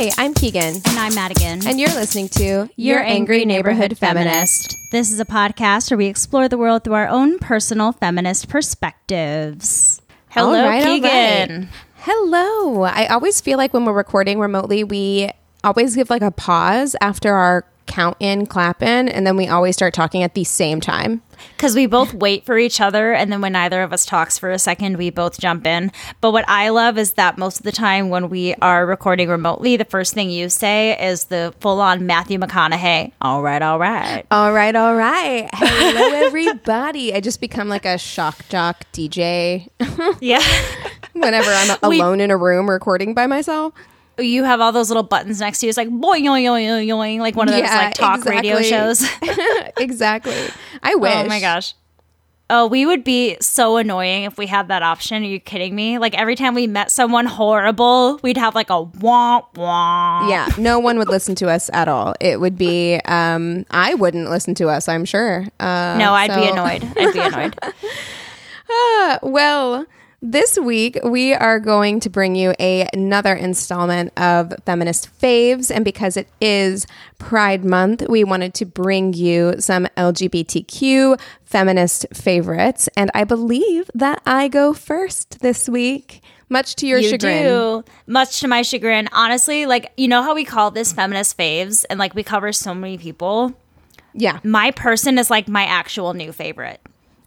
Hi, I'm Keegan. And I'm Madigan. And you're listening to Your Angry Neighborhood Feminist. This is a podcast where we explore the world through our own personal feminist perspectives. Hello, right, Keegan. right. Hello. I always feel like when we're recording remotely, we always give like a pause after our count in, clap in, and then we always start talking at the same time. Because we both wait for each other, and then when neither of us talks for a second, we both jump in. But what I love is that most of the time when we are recording remotely, the first thing you say is the full on Matthew McConaughey. All right, all right. All right, all right. Hello, everybody. I just become like a shock jock DJ Yeah. whenever I'm We- alone in a room recording by myself. You have all those little buttons next to you. It's like boing, yoing, yoing, yoing, like one of those Yeah, like talk radio shows. exactly. I wish. Oh my gosh. Oh, we would be so annoying if we had that option. Are you kidding me? Like every time we met someone horrible, we'd have like a womp womp. Yeah, no one would listen to us at all. It would be, um, I wouldn't listen to us, I'm sure. Uh, No, I'd be annoyed. I'd be annoyed. Ah, well, this week we are going to bring you a, another installment of Feminist Faves. And because it is Pride Month, we wanted to bring you some LGBTQ feminist favorites. And I believe that I go first this week, much to your you chagrin. do. Much to my chagrin. Honestly, like, you know how we call this feminist faves and like we cover so many people? Yeah. My person is like my actual new favorite.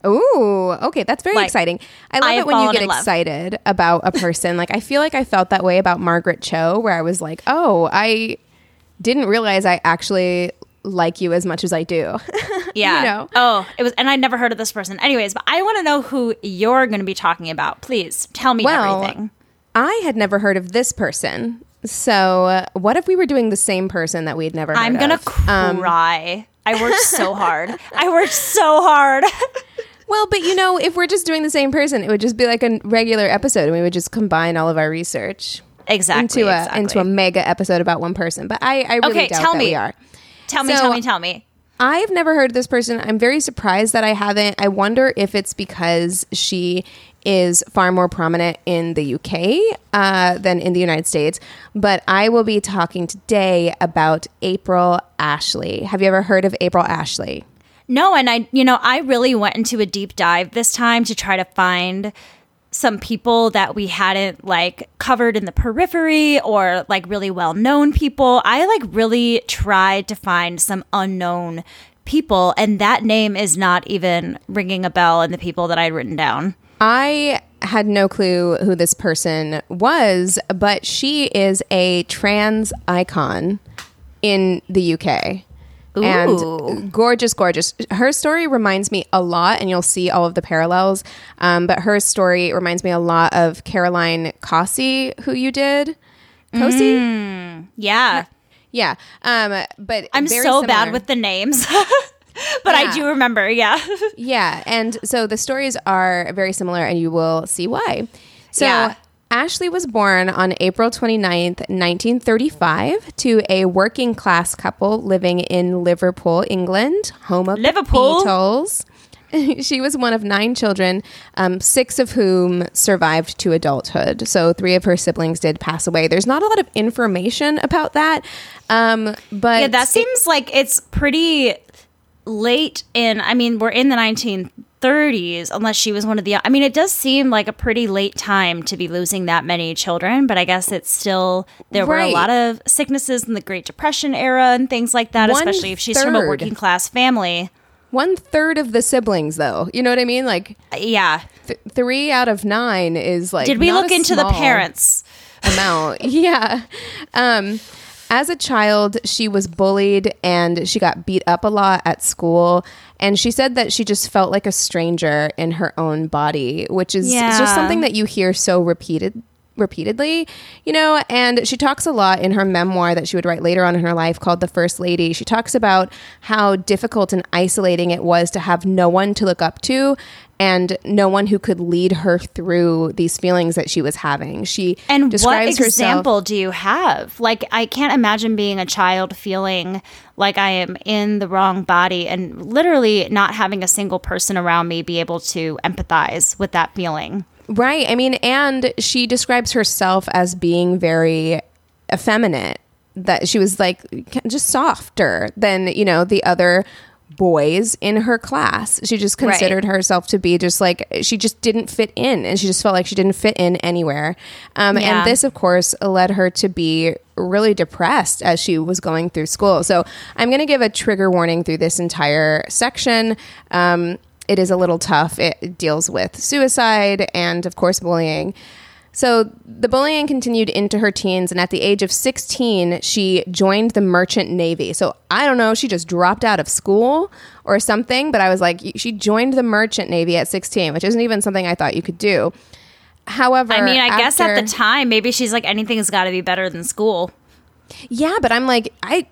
Ooh, okay, that's very Like, exciting. I love I it when you get excited about a person. like I feel like I felt that way about Margaret Cho, where I was like, oh, I didn't realize I actually like you as much as I do. Yeah. You know? Oh, it was, and I'd never heard of this person. Anyways, but I want to know who you're going to be talking about. Please tell me Well, everything. I had never heard of this person. So, uh, what if we were doing the same person that we'd never heard I'm gonna of? Um, cry. I worked so hard. I worked so hard. well, but you know, if we're just doing the same person, it would just be like a regular episode and we would just combine all of our research exactly. into a exactly. into a mega episode about one person. But I, I really Okay, doubt tell that me. we are. Tell me, So- tell me, tell me. I've never heard of this person. I'm very surprised that I haven't. I wonder if it's because she is far more prominent in the UK uh, than in the United States. But I will be talking today about April Ashley. Have you ever heard of April Ashley? No, and I, you know, I really went into a deep dive this time to try to find some people that we hadn't like covered in the periphery or like really well known people. I like really tried to find some unknown people, and that name is not even ringing a bell in the people that I'd written down. I had no clue who this person was, but she is a trans icon in the UK. Ooh. And gorgeous, gorgeous. Her story reminds me a lot, and you'll see all of the parallels. Um, but her story reminds me a lot of Caroline Cossey, who you did. Cossey? Yeah. Yeah. Um, but I'm so bad with the names. but I do remember, yeah. Yeah, and so the stories are very similar, and you will see why. So, Yeah. Ashley was born on April 29th, 1935, to a working class couple living in Liverpool, England, home of Liverpool? the Beatles. she was one of nine children, um, six of whom survived to adulthood. So, three of her siblings did pass away. There's not a lot of information about that, um, but Yeah, that seems like it's pretty late in I mean, we're in the 1930s unless she was one of the I mean, it does seem like a pretty late time to be losing that many children, but I guess it's still there were a lot of sicknesses in the Great Depression era and things like that, One especially if she's from a working class family. one third of the siblings, though. You know what I mean? Like, Yeah. th- three out of nine is like. Did we look into the parents? amount? yeah. Um, as a child, she was bullied and she got beat up a lot at school. And she said that she just felt like a stranger in her own body, which is it's just something that you hear so repeated repeatedly you know? And she talks a lot in her memoir that she would write later on in her life called the first lady. She talks about how difficult and isolating it was to have no one to look up to and no one who could lead her through these feelings that she was having she And what describes herself example do you have? Like, I can't imagine being a child feeling like I am in the wrong body and literally not having a single person around me be able to empathize with that feeling. Right. I mean, and she describes herself as being very effeminate, that she was like just softer than, you know, the other boys in her class. She just Right. considered herself to be just like, she just didn't fit in and she just felt like she didn't fit in anywhere. Um, Yeah. And this, of course, led her to be really depressed as she was going through school. So I'm going to give a trigger warning through this entire section. Um, it is a little tough. It deals with suicide and, of course, bullying. So the bullying continued into her teens, and at the age of 16, she joined the Merchant Navy. So I don't know, she just dropped out of school or something, but I was like, she joined the Merchant Navy at 16, which isn't even something I thought you could do. However, I mean, I guess at the time, maybe she's like, anything's got to be better than school. Yeah, but I'm like, I.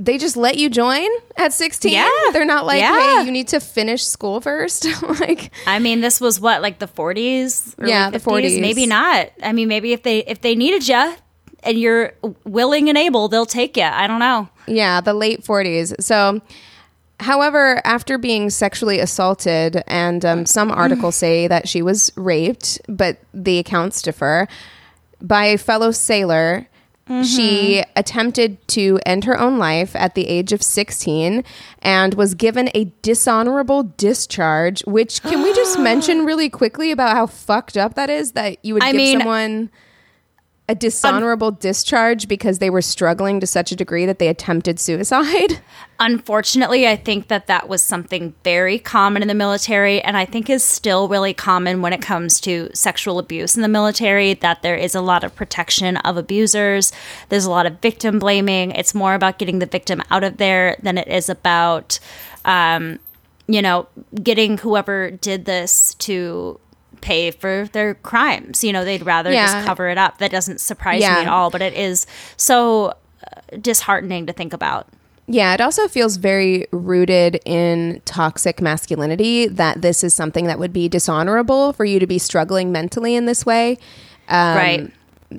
They just let you join at 16. Yeah. They're not like, Yeah. hey, you need to finish school first. like, I mean, this was what, like the 40s? early Yeah, the 40s. Maybe not. I mean, maybe if they if they needed you and you're willing and able, they'll take you. I don't know. Yeah, the late 40s. So, however, after being sexually assaulted, and um, some articles say that she was raped, but the accounts differ, by a fellow sailor. She mm-hmm. attempted to end her own life at the age of 16 and was given a dishonorable discharge, which can we just mention really quickly about how fucked up that is that you would I give mean- someone a dishonorable discharge because they were struggling to such a degree that they attempted suicide. Unfortunately, I think that that was something very common in the military, and I think is still really common when it comes to sexual abuse in the military. That there is a lot of protection of abusers, there's a lot of victim blaming. It's more about getting the victim out of there than it is about, um, you know, getting whoever did this to pay for their crimes. You know, they'd rather Yeah. just cover it up. That doesn't surprise Yeah. me at all, but it is so uh, disheartening to think about. Yeah, it also feels very rooted in toxic masculinity that this is something that would be dishonorable for you to be struggling mentally in this way. Um, right.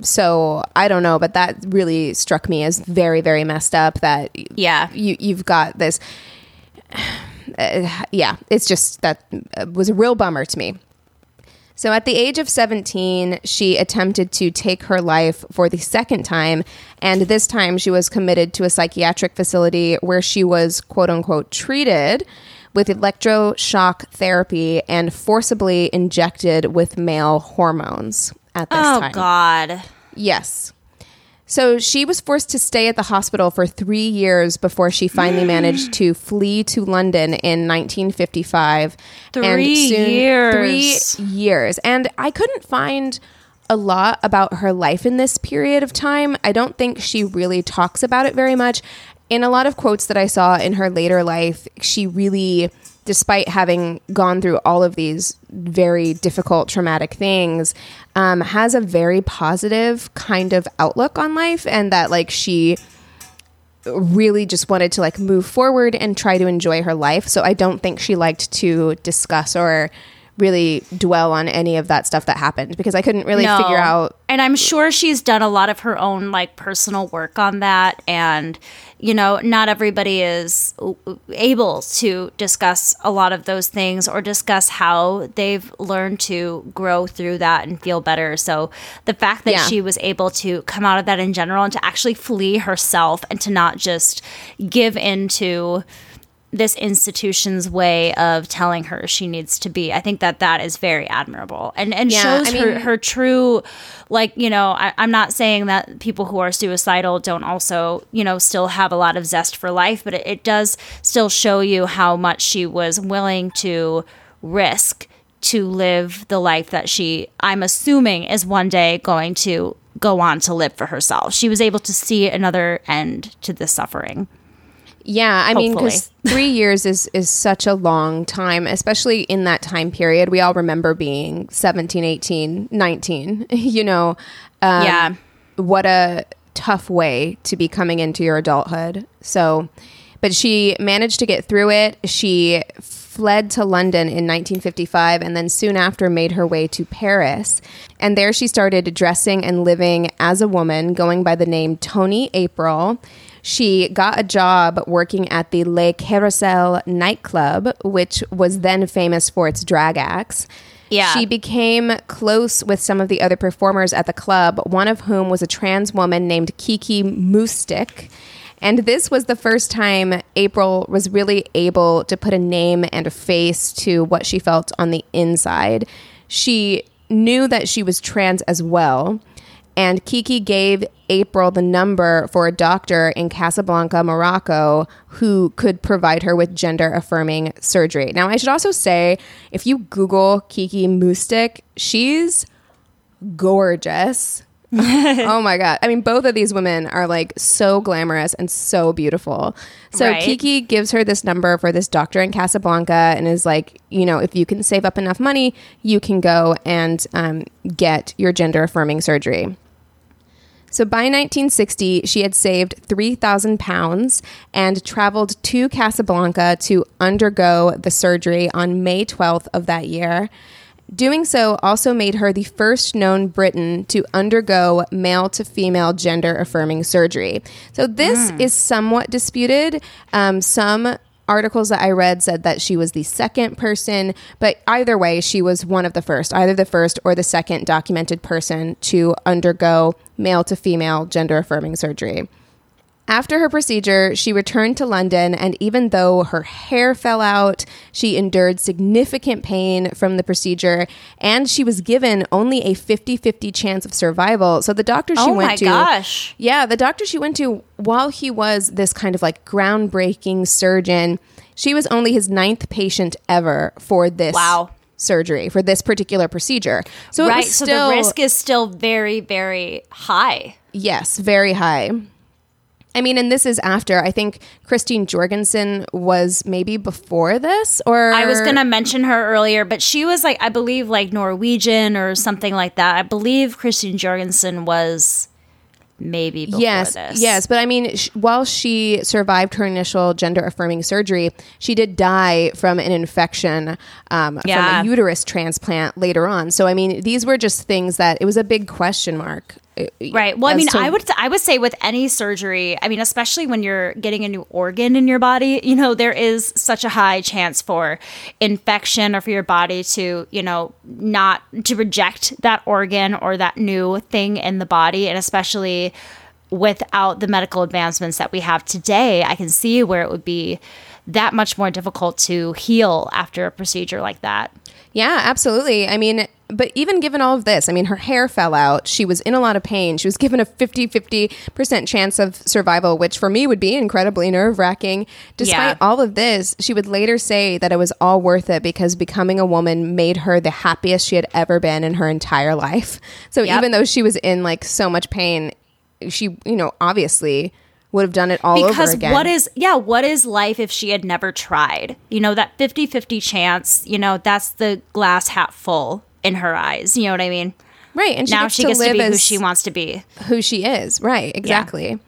So I don't know, but that really struck me as very, very messed up. That Yeah. you you've got this. Uh, yeah, it's just that uh, was a real bummer to me. So at the age of 17, she attempted to take her life for the second time. And this time she was committed to a psychiatric facility where she was, quote unquote, treated with electroshock therapy and forcibly injected with male hormones at this Oh time. God. Yes. So she was forced to stay at the hospital for three years before she finally mm. managed to flee to London in 1955. Three years. Three years. And I couldn't find a lot about her life in this period of time. I don't think she really talks about it very much. In a lot of quotes that I saw in her later life, she really, despite having gone through all of these very difficult, traumatic things, um, has a very positive kind of outlook on life, and that like she really just wanted to like move forward and try to enjoy her life. So I don't think she liked to discuss or really dwell on any of that stuff that happened because I couldn't really No. figure out And I'm sure she's done a lot of her own like personal work on that. And, you know, not everybody is able to discuss a lot of those things or discuss how they've learned to grow through that and feel better. So the fact that Yeah. she was able to come out of that in general and to actually flee herself and to not just give into this institution's way of telling her she needs to be. I think that that is very admirable and and Yeah, shows I her mean- her true, like you know. I, I'm not saying that people who are suicidal don't also you know still have a lot of zest for life, but it, it does still show you how much she was willing to risk to live the life that she I'm assuming is one day going to go on to live for herself. She was able to see another end to this suffering. Yeah, I mean, because three years is is such a long time, especially in that time period. We all remember being 17, 18, 19, you know. Um, Yeah. What a tough way to be coming into your adulthood. So, but she managed to get through it. She fled to London in 1955 and then soon after made her way to Paris. And there she started dressing and living as a woman, going by the name Tony April. She got a job working at the Le Carrousel nightclub, which was then famous for its drag acts. Yeah. She became close with some of the other performers at the club, one of whom was a trans woman named Kiki Moostic. And this was the first time April was really able to put a name and a face to what she felt on the inside. She knew that she was trans as well. And Kiki gave April the number for a doctor in Casablanca, Morocco, who could provide her with gender affirming surgery. Now, I should also say if you Google Kiki Moostic, she's gorgeous. oh my god. I mean both of these women are like so glamorous and so beautiful. So Right. Kiki gives her this number for this doctor in Casablanca and is like, you know, if you can save up enough money, you can go and um, get your gender affirming surgery. So by 1960, she had saved 3,000 pounds and traveled to Casablanca to undergo the surgery on May 12th of that year. Doing so also made her the first known Briton to undergo male to female gender affirming surgery. So this is somewhat disputed. Um, some articles that I read said that she was the second person, but either way, she was one of the first, either the first or the second documented person to undergo male to female gender affirming surgery. After her procedure, she returned to London, and even though her hair fell out, she endured significant pain from the procedure, and she was given only a 50 50 chance of survival. So the doctor she Oh went my to. gosh. Yeah, the doctor she went to, while he was this kind of like groundbreaking surgeon, she was only his ninth patient ever for this Wow. surgery, for this particular procedure. So it right. was So the risk is still very, very high. Yes, very high. I mean, and this is after I think Christine Jorgensen was maybe before this, or I was going to mention her earlier, but she was like, I believe, like Norwegian or something like that. I believe Christine Jorgensen was maybe before yes, this. yes, but I mean, sh- while she survived her initial gender affirming surgery, she did die from an infection um, Yeah. from a uterus transplant later on. So I mean, these were just things that it was a big question mark. Right. Well, I mean, to- I would I would say with any surgery, I mean, especially when you're getting a new organ in your body, you know, there is such a high chance for infection or for your body to, you know, not to reject that organ or that new thing in the body, and especially without the medical advancements that we have today, I can see where it would be that much more difficult to heal after a procedure like that. Yeah, absolutely. I mean, but even given all of this, I mean, her hair fell out. She was in a lot of pain. She was given a 50 50% chance of survival, which for me would be incredibly nerve wracking. Despite Yeah. all of this, she would later say that it was all worth it because becoming a woman made her the happiest she had ever been in her entire life. So Yep. even though she was in like so much pain, she, you know, obviously would have done it all because over again. what is yeah what is life if she had never tried you know that 50-50 chance you know that's the glass half full in her eyes you know what i mean right? And she now gets she to gets to be who she wants to be who she is. Right, exactly.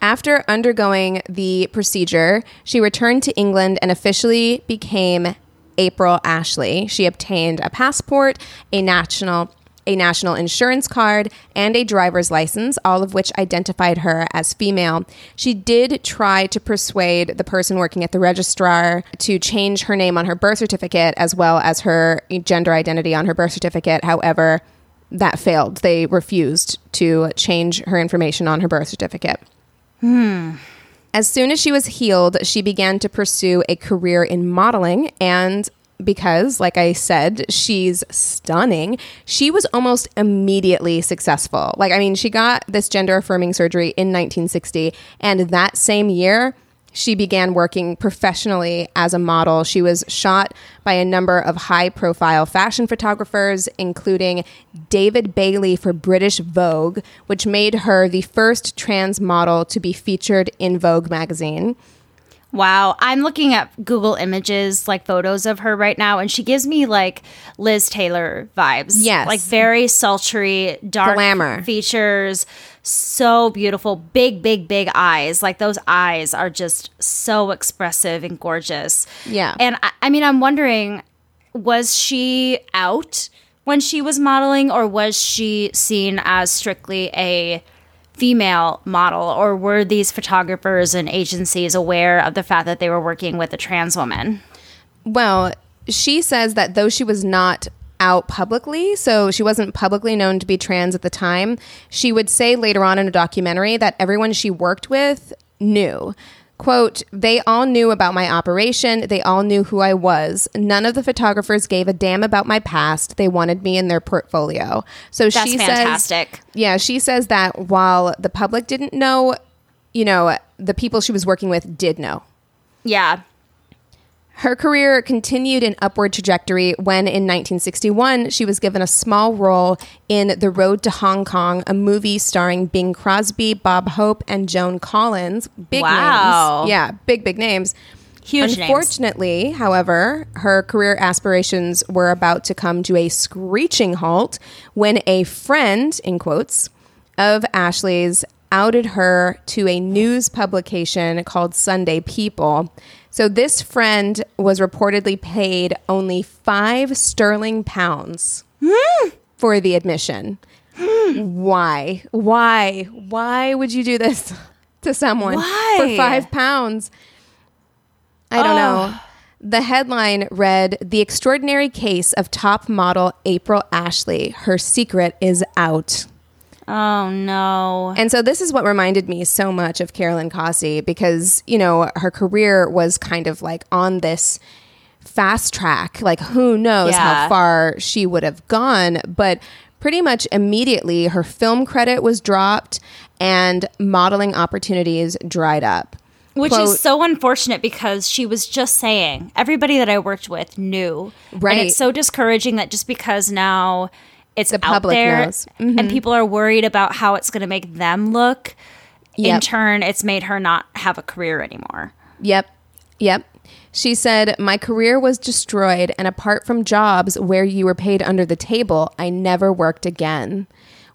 After undergoing the procedure, she returned to England and officially became April Ashley. She obtained a passport, a national a national insurance card, and a driver's license, all of which identified her as female. She did try to persuade the person working at the registrar to change her name on her birth certificate as well as her gender identity on her birth certificate. However, that failed. They refused to change her information on her birth certificate. Hmm. As soon as she was healed, she began to pursue a career in modeling and because, like I said, she's stunning. She was almost immediately successful. Like, I mean, she got this gender affirming surgery in 1960, and that same year, she began working professionally as a model. She was shot by a number of high profile fashion photographers, including David Bailey for British Vogue, which made her the first trans model to be featured in Vogue magazine. Wow. I'm looking at Google Images, like photos of her right now, and she gives me like Liz Taylor vibes. Yes. Like very sultry, dark Glamour. features. So beautiful. Big, big, big eyes. Like those eyes are just so expressive and gorgeous. Yeah. And I, I mean, I'm wondering was she out when she was modeling, or was she seen as strictly a female model, or were these photographers and agencies aware of the fact that they were working with a trans woman? Well, she says that though she was not out publicly, so she wasn't publicly known to be trans at the time, she would say later on in a documentary that everyone she worked with knew. Quote, they all knew about my operation. They all knew who I was. None of the photographers gave a damn about my past. They wanted me in their portfolio. So That's she fantastic. says, yeah, she says that while the public didn't know, you know, the people she was working with did know. Yeah. Her career continued an upward trajectory when, in 1961, she was given a small role in The Road to Hong Kong, a movie starring Bing Crosby, Bob Hope, and Joan Collins. Big Wow. names. Yeah, big, big names. Huge names. Unfortunately, however, her career aspirations were about to come to a screeching halt when a friend, in quotes, of Ashley's outed her to a news publication called Sunday People. So this friend was reportedly paid only five sterling pounds for the admission. Why? Why? Why would you do this to someone Why? for five pounds? I don't know. The headline read The Extraordinary Case of Top Model April Ashley. Her secret is out. Oh no. And so this is what reminded me so much of Carolyn Cossey because, you know, her career was kind of like on this fast track. Like who knows Yeah. how far she would have gone, but pretty much immediately her film credit was dropped and modeling opportunities dried up. Which Quote, is so unfortunate because she was just saying everybody that I worked with knew. Right. And it's so discouraging that just because now it's The out public there knows. Mm-hmm. and people are worried about how it's going to make them look, in turn, it's made her not have a career anymore. Yep. Yep. She said, My career was destroyed, and apart from jobs where you were paid under the table, I never worked again.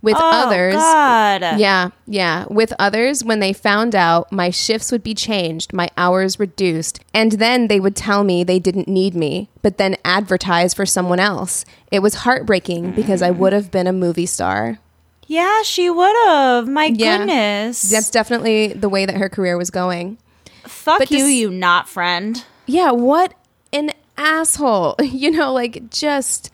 With oh, others, Oh, God. yeah, yeah. With others, when they found out, my shifts would be changed, my hours reduced, and then they would tell me they didn't need me, but then advertise for someone else. It was heartbreaking because I would have been a movie star. Yeah, she would have. My Yeah. goodness. That's definitely the way that her career was going. Fuck but you, you not friend. Yeah, what an asshole. You know, like just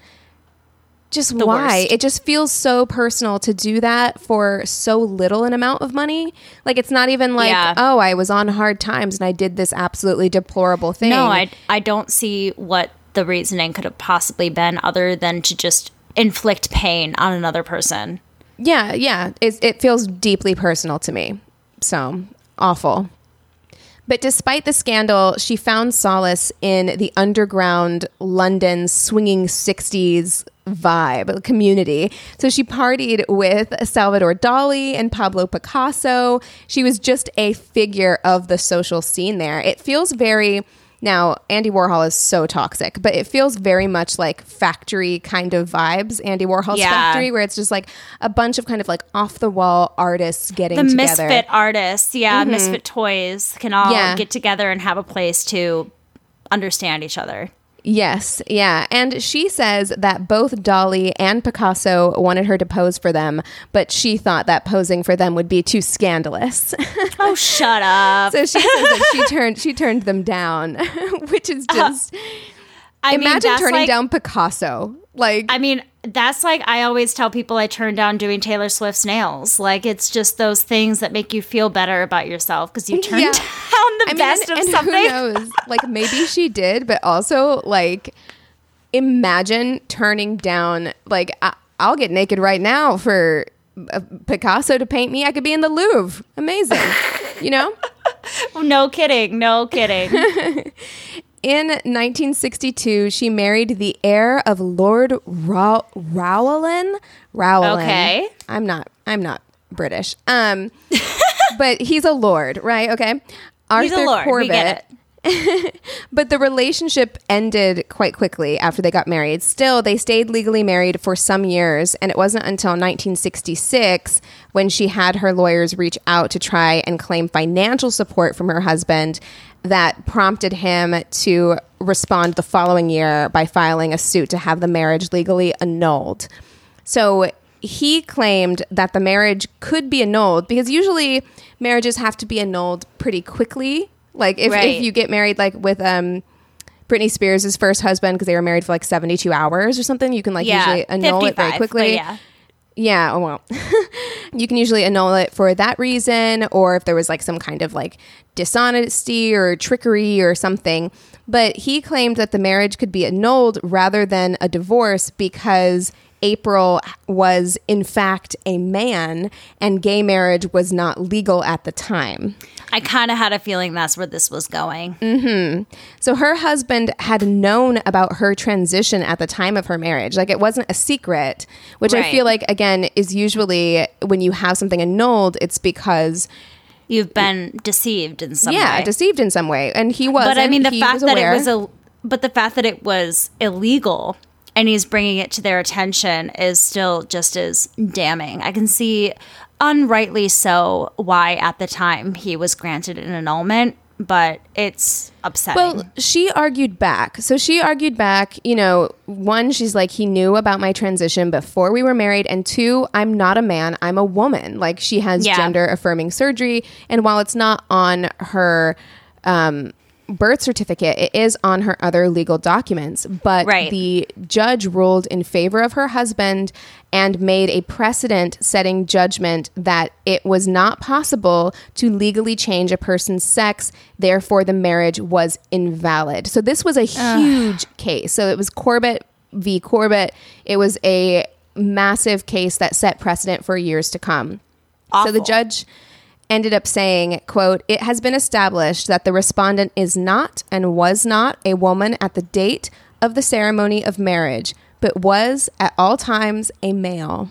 just The why? worst. It just feels so personal to do that for so little an amount of money. Like it's not even like, Yeah. oh, I was on hard times and I did this absolutely deplorable thing. No, I I don't see what the reasoning could have possibly been other than to just inflict pain on another person. Yeah, yeah. It, it feels deeply personal to me. So awful. But despite the scandal, she found solace in the underground London swinging 60s vibe community. So she partied with Salvador Dali and Pablo Picasso. She was just a figure of the social scene there. It feels very Now, Andy Warhol is so toxic, but it feels very much like factory kind of vibes, Andy Warhol's Yeah. factory, where it's just like a bunch of kind of like off the wall artists getting the together. Mm-hmm. misfit artists, yeah, misfit toys can all Yeah. get together and have a place to understand each other. Yes, yeah. And she says that both Dali and Picasso wanted her to pose for them, but she thought that posing for them would be too scandalous. Oh, shut up. so she says that she turned she turned them down, which is uh-huh. just I imagine that's turning like- down Picasso. Like I mean, that's like I always tell people I turn down doing Taylor Swift's nails. Like it's just those things that make you feel better about yourself because you turned Yeah. down the I mean, best and, of and something. Who knows? Like maybe she did, but also like imagine turning down like I, I'll get naked right now for uh, Picasso to paint me. I could be in the Louvre. Amazing. you know? No kidding. No kidding. In 1962, she married the heir of Lord Row- Rowland. Rowland. Okay. I'm not. I'm not British. Um, but he's a lord, right? Okay. Arthur He's a lord. Corbett. We get it. But the relationship ended quite quickly after they got married. Still, they stayed legally married for some years, and it wasn't until 1966 when she had her lawyers reach out to try and claim financial support from her husband that prompted him to respond the following year by filing a suit to have the marriage legally annulled. So he claimed that the marriage could be annulled because usually marriages have to be annulled pretty quickly. Like if, Right. if you get married like with um Britney Spears' first husband because they were married for like 72 hours or something, you can like Yeah, usually annul it very quickly. yeah. Yeah, well, you can usually annul it for that reason, or if there was like some kind of like dishonesty or trickery or something. But he claimed that the marriage could be annulled rather than a divorce because April was, in fact, a man and gay marriage was not legal at the time. I kind of had a feeling that's where this was going. Mm-hmm. So her husband had known about her transition at the time of her marriage. Like it wasn't a secret, which I feel like again is usually when you have something annulled, it's because You've been deceived in some yeah, way. deceived in some way. And he was but I mean, the fact that it was a, but the fact that it was illegal and he's bringing it to their attention is still just as damning. I can see, unrightly so, why at the time he was granted an annulment, but it's upsetting. Well, she argued back. So she argued back, you know, one, she's like, he knew about my transition before we were married. And two, I'm not a man, I'm a woman. Like she has Yeah. gender affirming surgery. And while it's not on her um, birth certificate, it is on her other legal documents. But Right. the judge ruled in favor of her husband and made a precedent setting judgment that it was not possible to legally change a person's sex, therefore, the marriage was invalid. So, this was a huge case. So, it was Corbett v. Corbett. It was a massive case that set precedent for years to come. So, the judge ended up saying quote it has been established that the respondent is not and was not a woman at the date of the ceremony of marriage but was at all times a male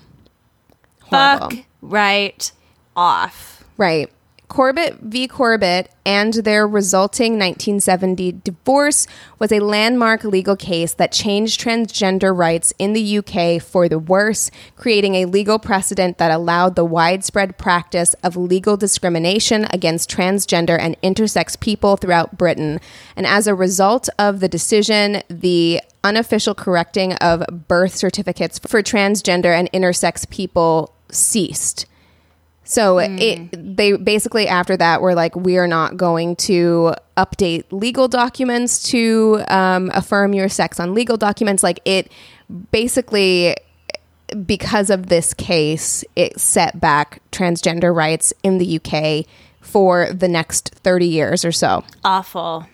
Horrible. fuck right off. right corbett v. Corbett and their resulting 1970 divorce was a landmark legal case that changed transgender rights in the uk for the worse creating a legal precedent that allowed the widespread practice of legal discrimination against transgender and intersex people throughout britain. And as a result of the decision the unofficial correcting of birth certificates for transgender and intersex people ceased so it they basically after that were like we are not going to update legal documents to um, affirm your sex on legal documents. Like it basically because of this case, it set back transgender rights in the UK for the next thirty years or so. Awful.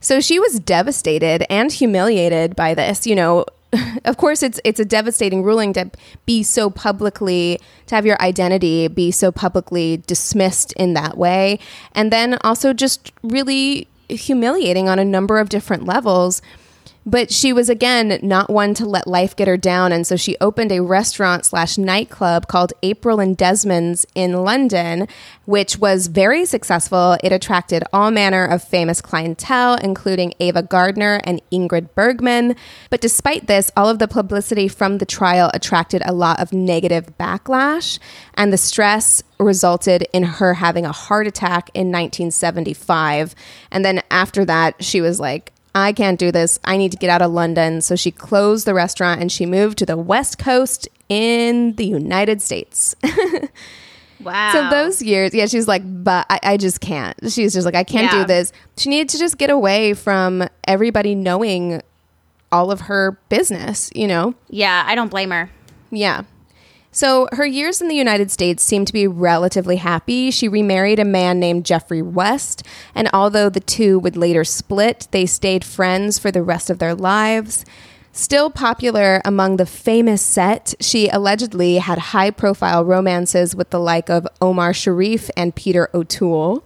So she was devastated and humiliated by this. You know, of course, it's it's a devastating ruling to be so publicly to have your identity be so publicly dismissed in that way, and then also just really humiliating on a number of different levels But she was again not one to let life get her down, and so she opened a restaurant slash nightclub called April and Desmond's in London, which was very successful. It attracted all manner of famous clientele, including Ava Gardner and Ingrid Bergman. But despite this, all of the publicity from the trial attracted a lot of negative backlash, and the stress resulted in her having a heart attack in 1975. And then after that, she was like, I can't do this. I need to get out of London. So she closed the restaurant and she moved to the West Coast in the United States. Wow. So those years, yeah, she's like, but I, I just can't. She's just like, I can't Yeah. do this. She needed to just get away from everybody knowing all of her business, you know? Yeah, I don't blame her. Yeah. So her years in the United States seemed to be relatively happy. She remarried a man named Jeffrey West, and although the two would later split, they stayed friends for the rest of their lives. Still popular among the famous set, she allegedly had high profile romances with the like of Omar Sharif and Peter O'Toole.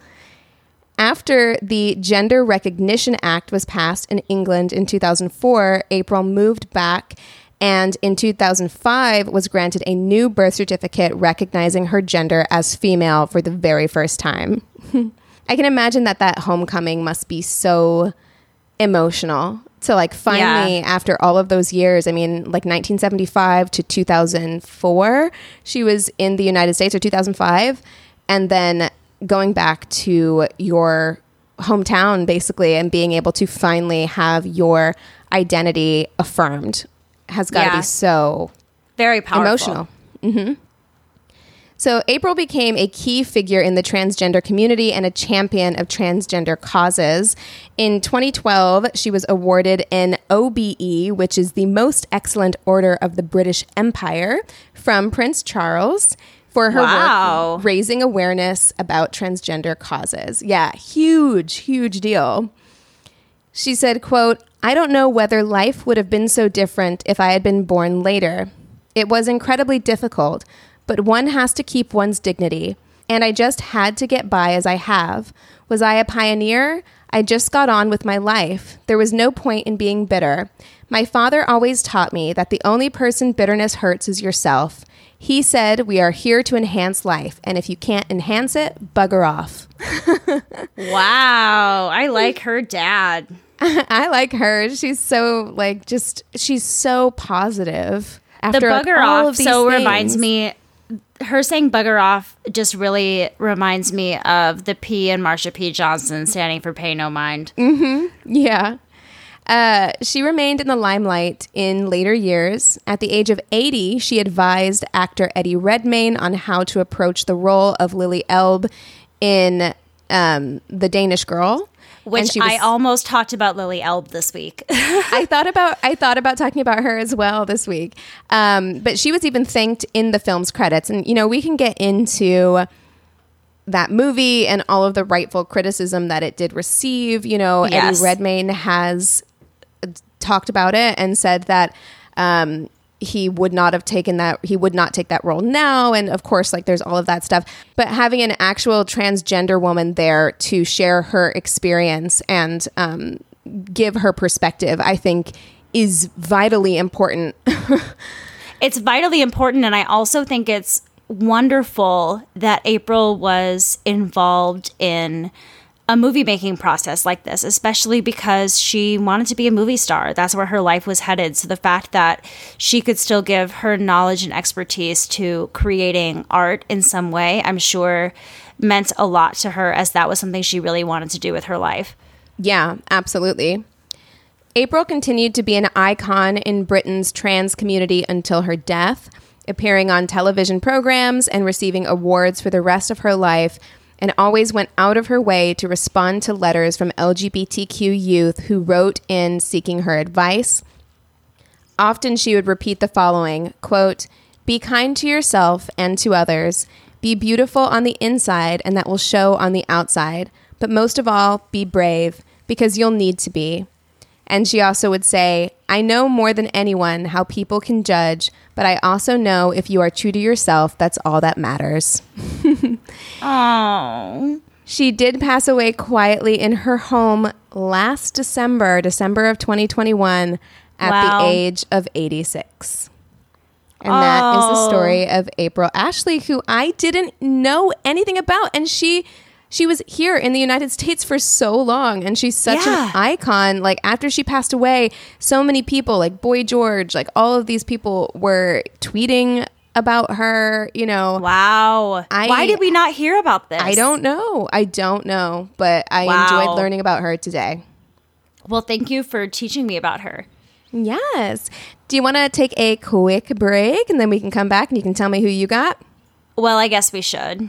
After the Gender Recognition Act was passed in England in 2004, April moved back and in 2005 was granted a new birth certificate recognizing her gender as female for the very first time. I can imagine that that homecoming must be so emotional to like finally Yeah. after all of those years i mean like 1975 to 2004 she was in the united states or 2005 and then going back to your hometown basically and being able to finally have your identity affirmed has got to Yeah. be so Very powerful. emotional. Mm-hmm. So April became a key figure in the transgender community and a champion of transgender causes. In 2012, she was awarded an OBE, which is the Most Excellent Order of the British Empire, from Prince Charles. For her Wow. work raising awareness about transgender causes. Yeah, huge, huge deal. She said, quote, I don't know whether life would have been so different if I had been born later. It was incredibly difficult, but one has to keep one's dignity. And I just had to get by as I have. Was I a pioneer? I just got on with my life. There was no point in being bitter. My father always taught me that the only person bitterness hurts is yourself. He said, We are here to enhance life, and if you can't enhance it, bugger off. Wow. I like her dad. I like her. She's so like just she's so positive. After the like, bugger all off so reminds me her saying bugger off just really reminds me of the P and Marsha P. Johnson standing for pay no mind. Yeah. Uh, she remained in the limelight in later years. At the age of 80, she advised actor Eddie Redmayne on how to approach the role of Lily Elbe in um, The Danish Girl. Which she was- I almost talked about Lily Elbe this week. I thought about I thought about talking about her as well this week. Um, but she was even thanked in the film's credits, and you know we can get into that movie and all of the rightful criticism that it did receive. You know, Yes. Eddie Redmayne has talked about it and said that um, he would not have taken that he would not take that role now. And of course like there's all of that stuff. But having an actual transgender woman there to share her experience and um, give her perspective i think is vitally important. It's vitally important. And i also think it's wonderful that april was involved in a movie making process like this especially because she wanted to be a movie star. That's where her life was headed. So the fact that she could still give her knowledge and expertise to creating art in some way i'm sure meant a lot to her as that was something she really wanted to do with her life. Yeah, absolutely. April continued to be an icon in Britain's trans community until her death, appearing on television programs and receiving awards for the rest of her life, and always went out of her way to respond to letters from LGBTQ youth who wrote in seeking her advice. Often she would repeat the following quote, Be kind to yourself and to others. Be beautiful on the inside, and that will show on the outside. But most of all, be brave, because you'll need to be. And she also would say, I know more than anyone how people can judge, but I also know if you are true to yourself, that's all that matters. oh She did pass away quietly in her home last December, December of 2021, at Wow. the age of 86. And that is the Oh. story of April Ashley, who I didn't know anything about. And she she was here in the United States for so long and she's such Yeah. an icon. Like after she passed away, so many people, like Boy George, like all of these people were tweeting about her, you know. Wow. I- Why did we not hear about this? I don't know. I don't know, but I Wow. enjoyed learning about her today. Well, thank you for teaching me about her. Yes. Do you want to take a quick break and then we can come back and you can tell me who you got? Well, I guess we should.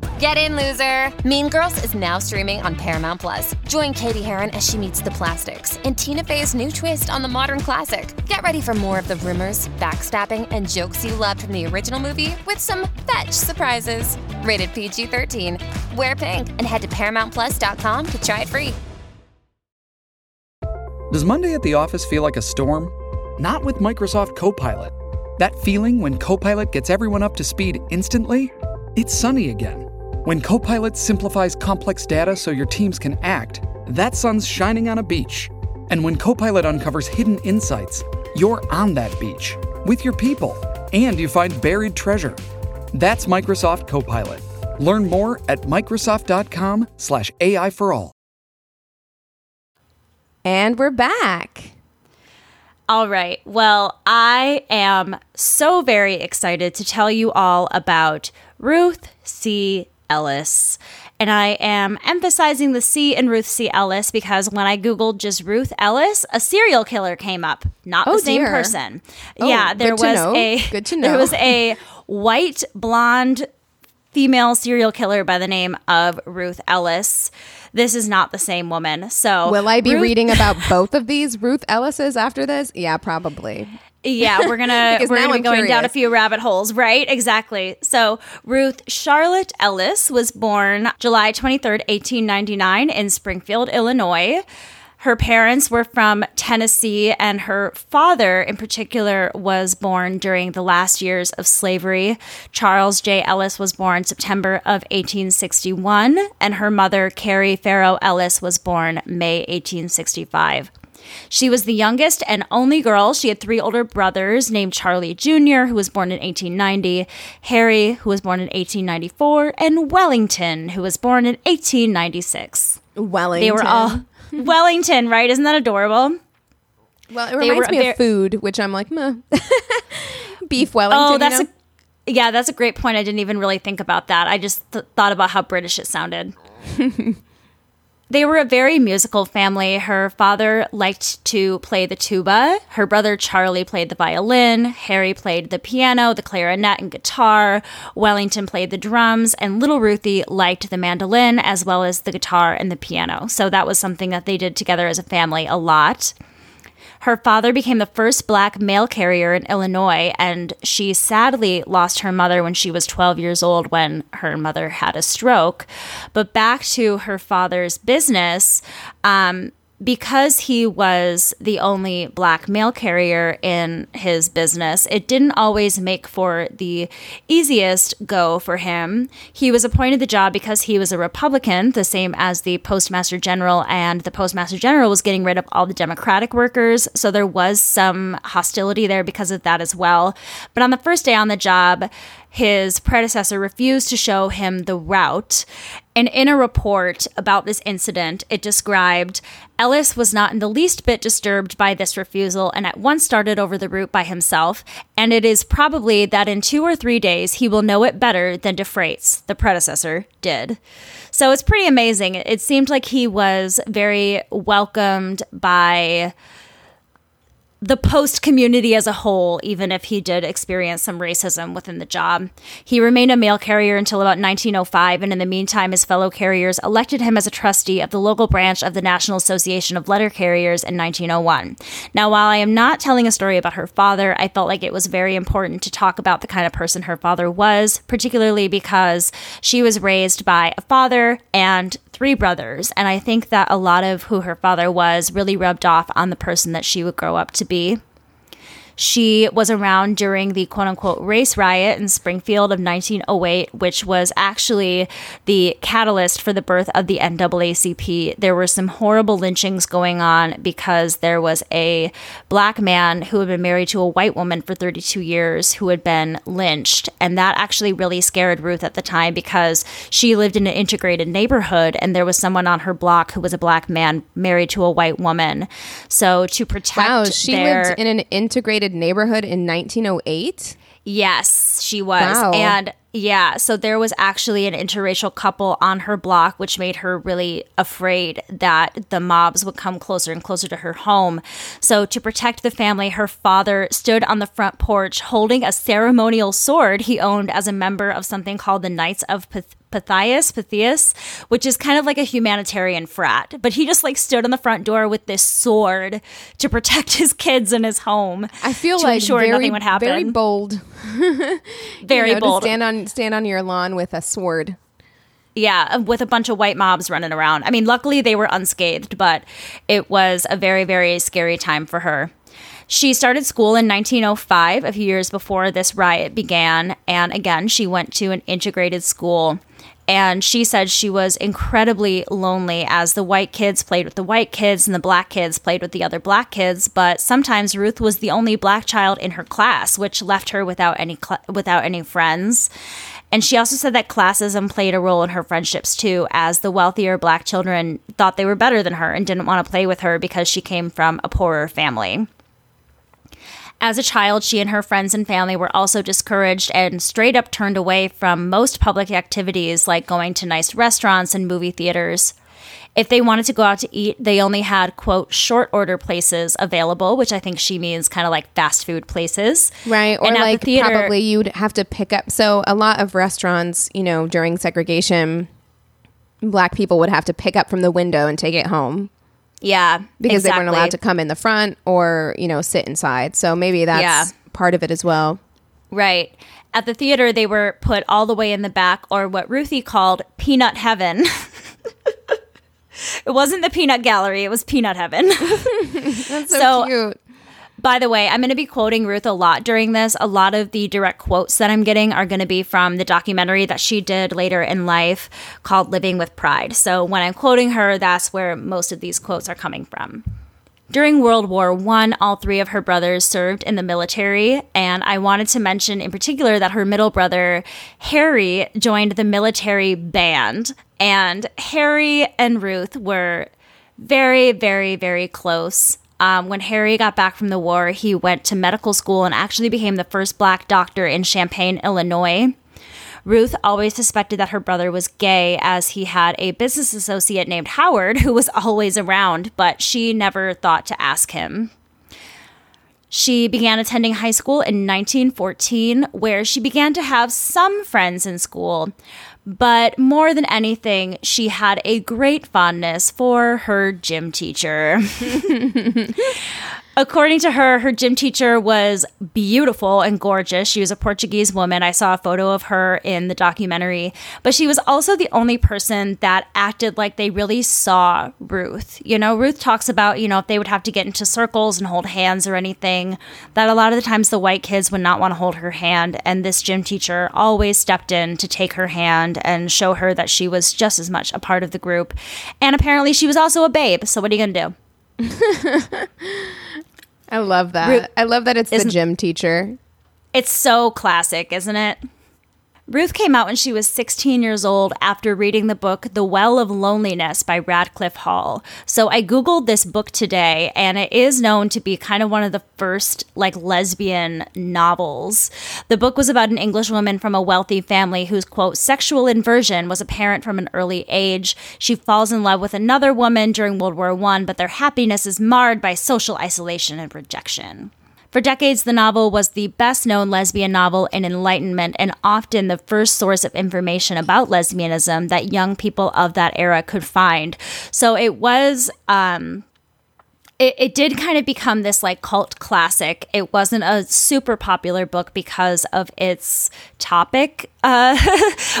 Get in, loser! Mean Girls is now streaming on Paramount Plus. Join Cady Heron as she meets the plastics in Tina Fey's new twist on the modern classic. Get ready for more of the rumors, backstabbing, and jokes you loved from the original movie with some fetch surprises. Rated PG 13. Wear pink and head to ParamountPlus.com to try it free. Does Monday at the office feel like a storm? Not with Microsoft Copilot. That feeling when Copilot gets everyone up to speed instantly? It's sunny again. When Copilot simplifies complex data so your teams can act, that sun's shining on a beach. And when Copilot uncovers hidden insights, you're on that beach with your people and you find buried treasure. That's Microsoft Copilot. Learn more at Microsoft.com/slash AI for all. and we're back. All right. Well, I am so very excited to tell you all about Ruth C. Ellis. And I am emphasizing the C in Ruth C. Ellis because when I Googled just Ruth Ellis, a serial killer came up, not Oh, the same dear. person. Oh, yeah, there good to was know. a Good to know. there was a white blonde female serial killer by the name of Ruth Ellis. This is not the same woman. So Will I be Ruth- reading about both of these Ruth Ellis's after this? Yeah, probably. Yeah, we're gonna we're gonna be going down a few rabbit holes, right? Exactly. So Ruth Charlotte Ellis was born July twenty third, eighteen ninety nine, in Springfield, Illinois. Her parents were from Tennessee, and her father, in particular, was born during the last years of slavery. Charles J. Ellis was born September of 1861, and her mother, Carrie Farrow Ellis, was born May 1865. She was the youngest and only girl. She had three older brothers named Charlie Jr., who was born in 1890, Harry, who was born in 1894, and Wellington, who was born in 1896. Wellington. They were all Wellington, right? Isn't that adorable? Well, it reminds were me of food, which I'm like, meh. Beef oh, Wellington. Oh, that's you know? a yeah, that's a great point. I didn't even really think about that. I just th- thought about how British it sounded. They were a very musical family. Her father liked to play the tuba. Her brother Charlie played the violin. Harry played the piano, the clarinet, and guitar. Wellington played the drums. And little Ruthie liked the mandolin as well as the guitar and the piano. So that was something that they did together as a family a lot. Her father became the first black mail carrier in Illinois, and she sadly lost her mother when she was 12 years old when her mother had a stroke. But back to her father's business, um, because he was the only black mail carrier in his business, it didn't always make for the easiest go for him. He was appointed the job because he was a Republican, the same as the Postmaster General, and the Postmaster General was getting rid of all the Democratic workers. So there was some hostility there because of that as well. But on the first day on the job, his predecessor refused to show him the route. And in a report about this incident, it described Ellis was not in the least bit disturbed by this refusal and at once started over the route by himself. And it is probably that in two or three days he will know it better than DeFreitas, the predecessor, did. So it's pretty amazing. It seemed like he was very welcomed by the post community as a whole, even if he did experience some racism within the job. He remained a mail carrier until about 1905, and in the meantime, his fellow carriers elected him as a trustee of the local branch of the National Association of Letter Carriers in 1901. Now, while I am not telling a story about her father, I felt like it was very important to talk about the kind of person her father was, particularly because she was raised by a father and three brothers. And I think that a lot of who her father was really rubbed off on the person that she would grow up to be. She was around during the quote unquote race riot in Springfield of 1908, which was actually the catalyst for the birth of the NAACP. There were some horrible lynchings going on because there was a black man who had been married to a white woman for 32 years who had been lynched. And that actually really scared Ruth at the time because she lived in an integrated neighborhood and there was someone on her block who was a black man married to a white woman. So to protect Wow, she their- lived in an integrated neighborhood in 1908. Yes, she was. Wow. And yeah, so there was actually an interracial couple on her block, which made her really afraid that the mobs would come closer and closer to her home. So, to protect the family, her father stood on the front porch holding a ceremonial sword he owned as a member of something called the Knights of Pyth- Pythias, Pythias, which is kind of like a humanitarian frat. But he just like stood on the front door with this sword to protect his kids and his home. I feel to like ensure very, nothing would happen. very bold. Very you know, bold. To stand on stand on your lawn with a sword. Yeah, um, with a bunch of white mobs running around. I mean, luckily they were unscathed, but it was a very, very scary time for her. She started school in 1905, a few years before this riot began. And again, she went to an integrated school. And she said she was incredibly lonely as the white kids played with the white kids and the black kids played with the other black kids. But sometimes Ruth was the only black child in her class, which left her without any cl- without any friends. And she also said that classism played a role in her friendships too, as the wealthier black children thought they were better than her and didn't want to play with her because she came from a poorer family. As a child, she and her friends and family were also discouraged and straight up turned away from most public activities like going to nice restaurants and movie theaters. If they wanted to go out to eat, they only had, quote, short order places available, which I think she means kind of like fast food places. Right. Or at the like theater- probably you'd have to pick up. So a lot of restaurants, you know, during segregation, black people would have to pick up from the window and take it home Yeah. because they weren't allowed to come in the front or, you know, sit inside. So maybe that's Yeah. part of it as well. Right. At the theater, they were put all the way in the back, or what Ruthie called peanut heaven. it wasn't the peanut gallery, it was peanut heaven. That's so, So- cute. By the way, I'm going to be quoting Ruth a lot during this. A lot of the direct quotes that I'm getting are going to be from the documentary that she did later in life called Living with Pride. So when I'm quoting her, that's where most of these quotes are coming from. During World War I, all three of her brothers served in the military, and I wanted to mention in particular that her middle brother, Harry, joined the military band. And Harry and Ruth were very, very, very close. Um, when Harry got back from the war, he went to medical school and actually became the first black doctor in Champaign, Illinois. Ruth always suspected that her brother was gay as he had a business associate named Howard who was always around, but she never thought to ask him. She began attending high school in 1914, where she began to have some friends in school. But more than anything, she had a great fondness for her gym teacher. According to her, her gym teacher was beautiful and gorgeous. She was a Portuguese woman. I saw a photo of her in the documentary, but she was also the only person that acted like they really saw Ruth. You know, Ruth talks about, you know, if they would have to get into circles and hold hands or anything, that a lot of the times the white kids would not want to hold her hand. And this gym teacher always stepped in to take her hand and show her that she was just as much a part of the group. And apparently she was also a babe. So what are you going to do? I love that. Ru- I love that it's the Isn't- gym teacher. It's so classic, isn't it? Ruth came out when she was 16 years old after reading the book The Well of Loneliness by Radcliffe Hall. So I Googled this book today, and it is known to be kind of one of the first like lesbian novels. The book was about an English woman from a wealthy family whose quote sexual inversion was apparent from an early age. She falls in love with another woman during World War One, but their happiness is marred by social isolation and rejection. For decades, the novel was the best known lesbian novel in Enlightenment and often the first source of information about lesbianism that young people of that era could find. So it was. Um, it, it did kind of become this like cult classic. It wasn't a super popular book because of its topic. Uh,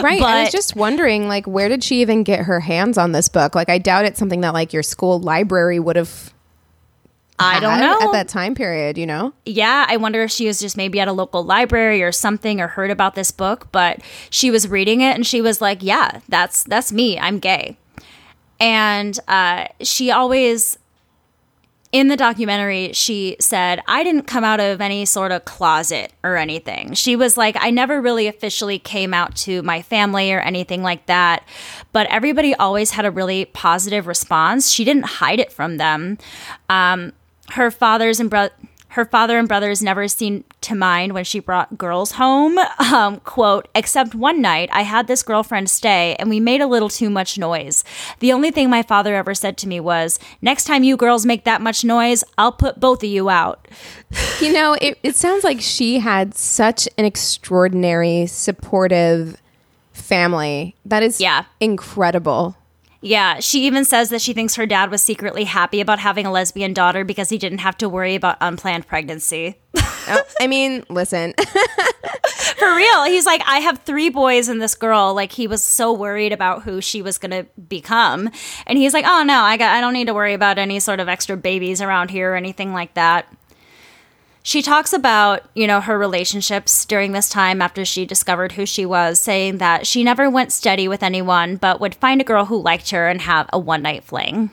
Right. I was just wondering, like, where did she even get her hands on this book? Like, I doubt it's something that like your school library would have. I don't know. at that time period. You know, yeah, I wonder if she was just maybe at a local library or something or heard about this book, but she was reading it and she was like, "Yeah, that's that's me. I'm gay." And uh, she always in the documentary, she said, I didn't come out of any sort of closet or anything. She was like, I never really officially came out to my family or anything like that, but everybody always had a really positive response. She didn't hide it from them. Um, her fathers and her father and brothers never seemed to mind when she brought girls home. Um, quote, except one night I had this girlfriend stay and we made a little too much noise. The only thing my father ever said to me was, next time you girls make that much noise, I'll put both of you out. you know, it, it sounds like she had such an extraordinary, supportive family. That is, Yeah. incredible. Yeah, she even says that she thinks her dad was secretly happy about having a lesbian daughter because he didn't have to worry about unplanned pregnancy. Oh, I mean, listen, For real. He's like, I have three boys and this girl. Like he was so worried about who she was gonna become. And he's like, Oh no, I got I don't need to worry about any sort of extra babies around here or anything like that. She talks about, you know, her relationships during this time after she discovered who she was, saying that she never went steady with anyone, but would find a girl who liked her and have a one night fling.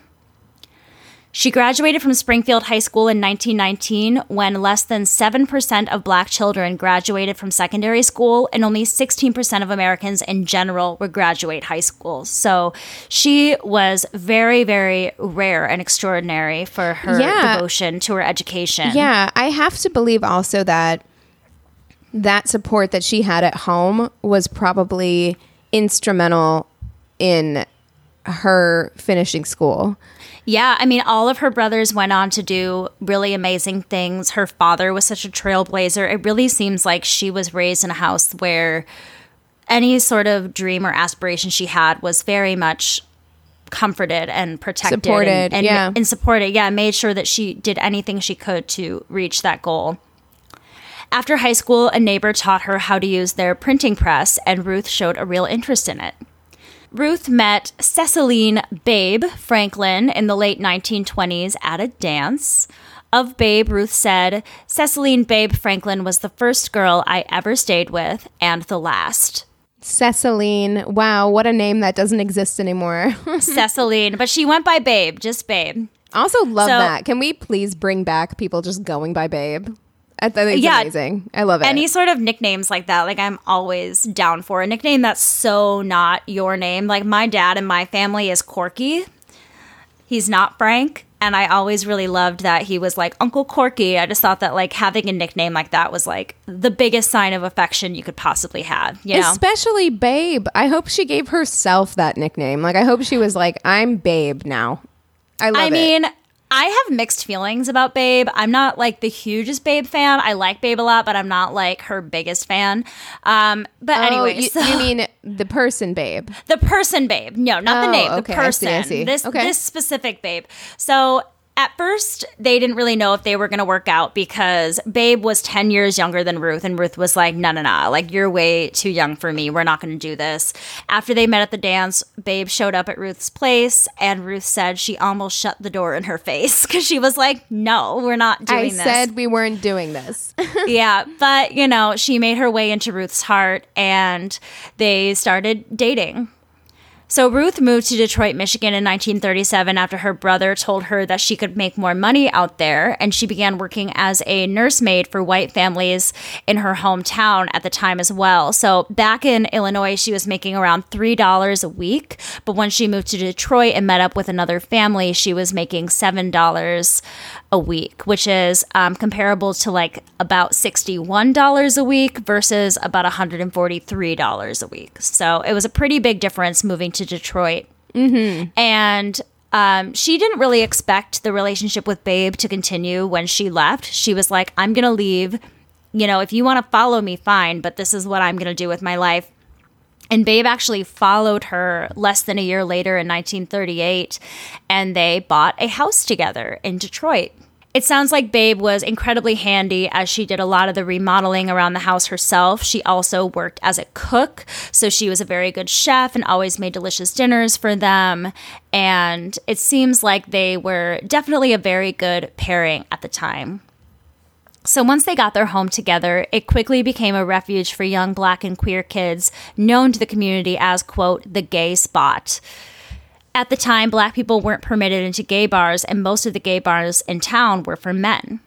She graduated from Springfield High School in 1919 when less than 7% of black children graduated from secondary school and only 16% of Americans in general would graduate high school. So she was very, very rare and extraordinary for her Yeah. devotion to her education. Yeah, I have to believe also that that support that she had at home was probably instrumental in her finishing school. Yeah, I mean, all of her brothers went on to do really amazing things. Her father was such a trailblazer. It really seems like she was raised in a house where any sort of dream or aspiration she had was very much comforted and protected Supported, and, and, yeah. and supported. Yeah, made sure that she did anything she could to reach that goal. After high school, a neighbor taught her how to use their printing press, and Ruth showed a real interest in it. Ruth met Ceciline Babe Franklin in the late 1920s at a dance. Of Babe, Ruth said, Ceciline Babe Franklin was the first girl I ever stayed with and the last. Ceciline, wow, what a name that doesn't exist anymore. Ceciline, but she went by Babe, just Babe. I also love So- that. Can we please bring back people just going by babe? I think it's Yeah. amazing. I love it. Any sort of nicknames like that, like I'm always down for a nickname that's so not your name. Like my dad and my family is Corky. He's not Frank. and I always really loved that he was like Uncle Corky. I just thought that like having a nickname like that was like the biggest sign of affection you could possibly have. You know? Especially Babe. I hope she gave herself that nickname. Like I hope she was like, I'm Babe now. I love I it. I have mixed feelings about Babe. I'm not like the hugest Babe fan. I like Babe a lot, but I'm not like her biggest fan. Um, but Oh, anyway, you, so- you mean the person Babe? the person babe no not the Oh, name the okay, I see, person I see. this Okay. this specific babe so at first they didn't really know if they were going to work out because babe was 10 years younger than ruth and ruth was like no no no like you're way too young for me we're not going to do this after they met at the dance babe showed up at ruth's place and ruth said she almost shut the door in her face because she was like no we're not doing I this I said we weren't doing this. yeah, but you know, she made her way into Ruth's heart and they started dating. So Ruth moved to Detroit, Michigan in 1937 after her brother told her that she could make more money out there and she began working as a nursemaid for white families in her hometown at the time as well. So back in Illinois she was making around $3 a week, but when she moved to Detroit and met up with another family, she was making $7 a week, which is um, comparable to like about $61 a week versus about $143 a week. So it was a pretty big difference moving to Detroit. Mm-hmm. And um, she didn't really expect the relationship with Babe to continue when she left. She was like, I'm going to leave. You know, if you want to follow me, fine, but this is what I'm going to do with my life. And Babe actually followed her less than a year later in 1938, and they bought a house together in Detroit. It sounds like Babe was incredibly handy as she did a lot of the remodeling around the house herself. She also worked as a cook, so she was a very good chef and always made delicious dinners for them. And it seems like they were definitely a very good pairing at the time. So once they got their home together, it quickly became a refuge for young black and queer kids, known to the community as, quote, the gay spot. At the time, black people weren't permitted into gay bars, and most of the gay bars in town were for men.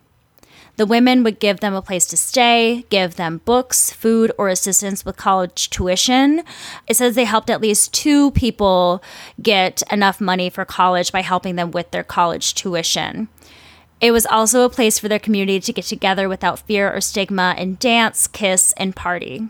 The women would give them a place to stay, give them books, food, or assistance with college tuition. It says they helped at least two people get enough money for college by helping them with their college tuition. It was also a place for their community to get together without fear or stigma and dance, kiss, and party.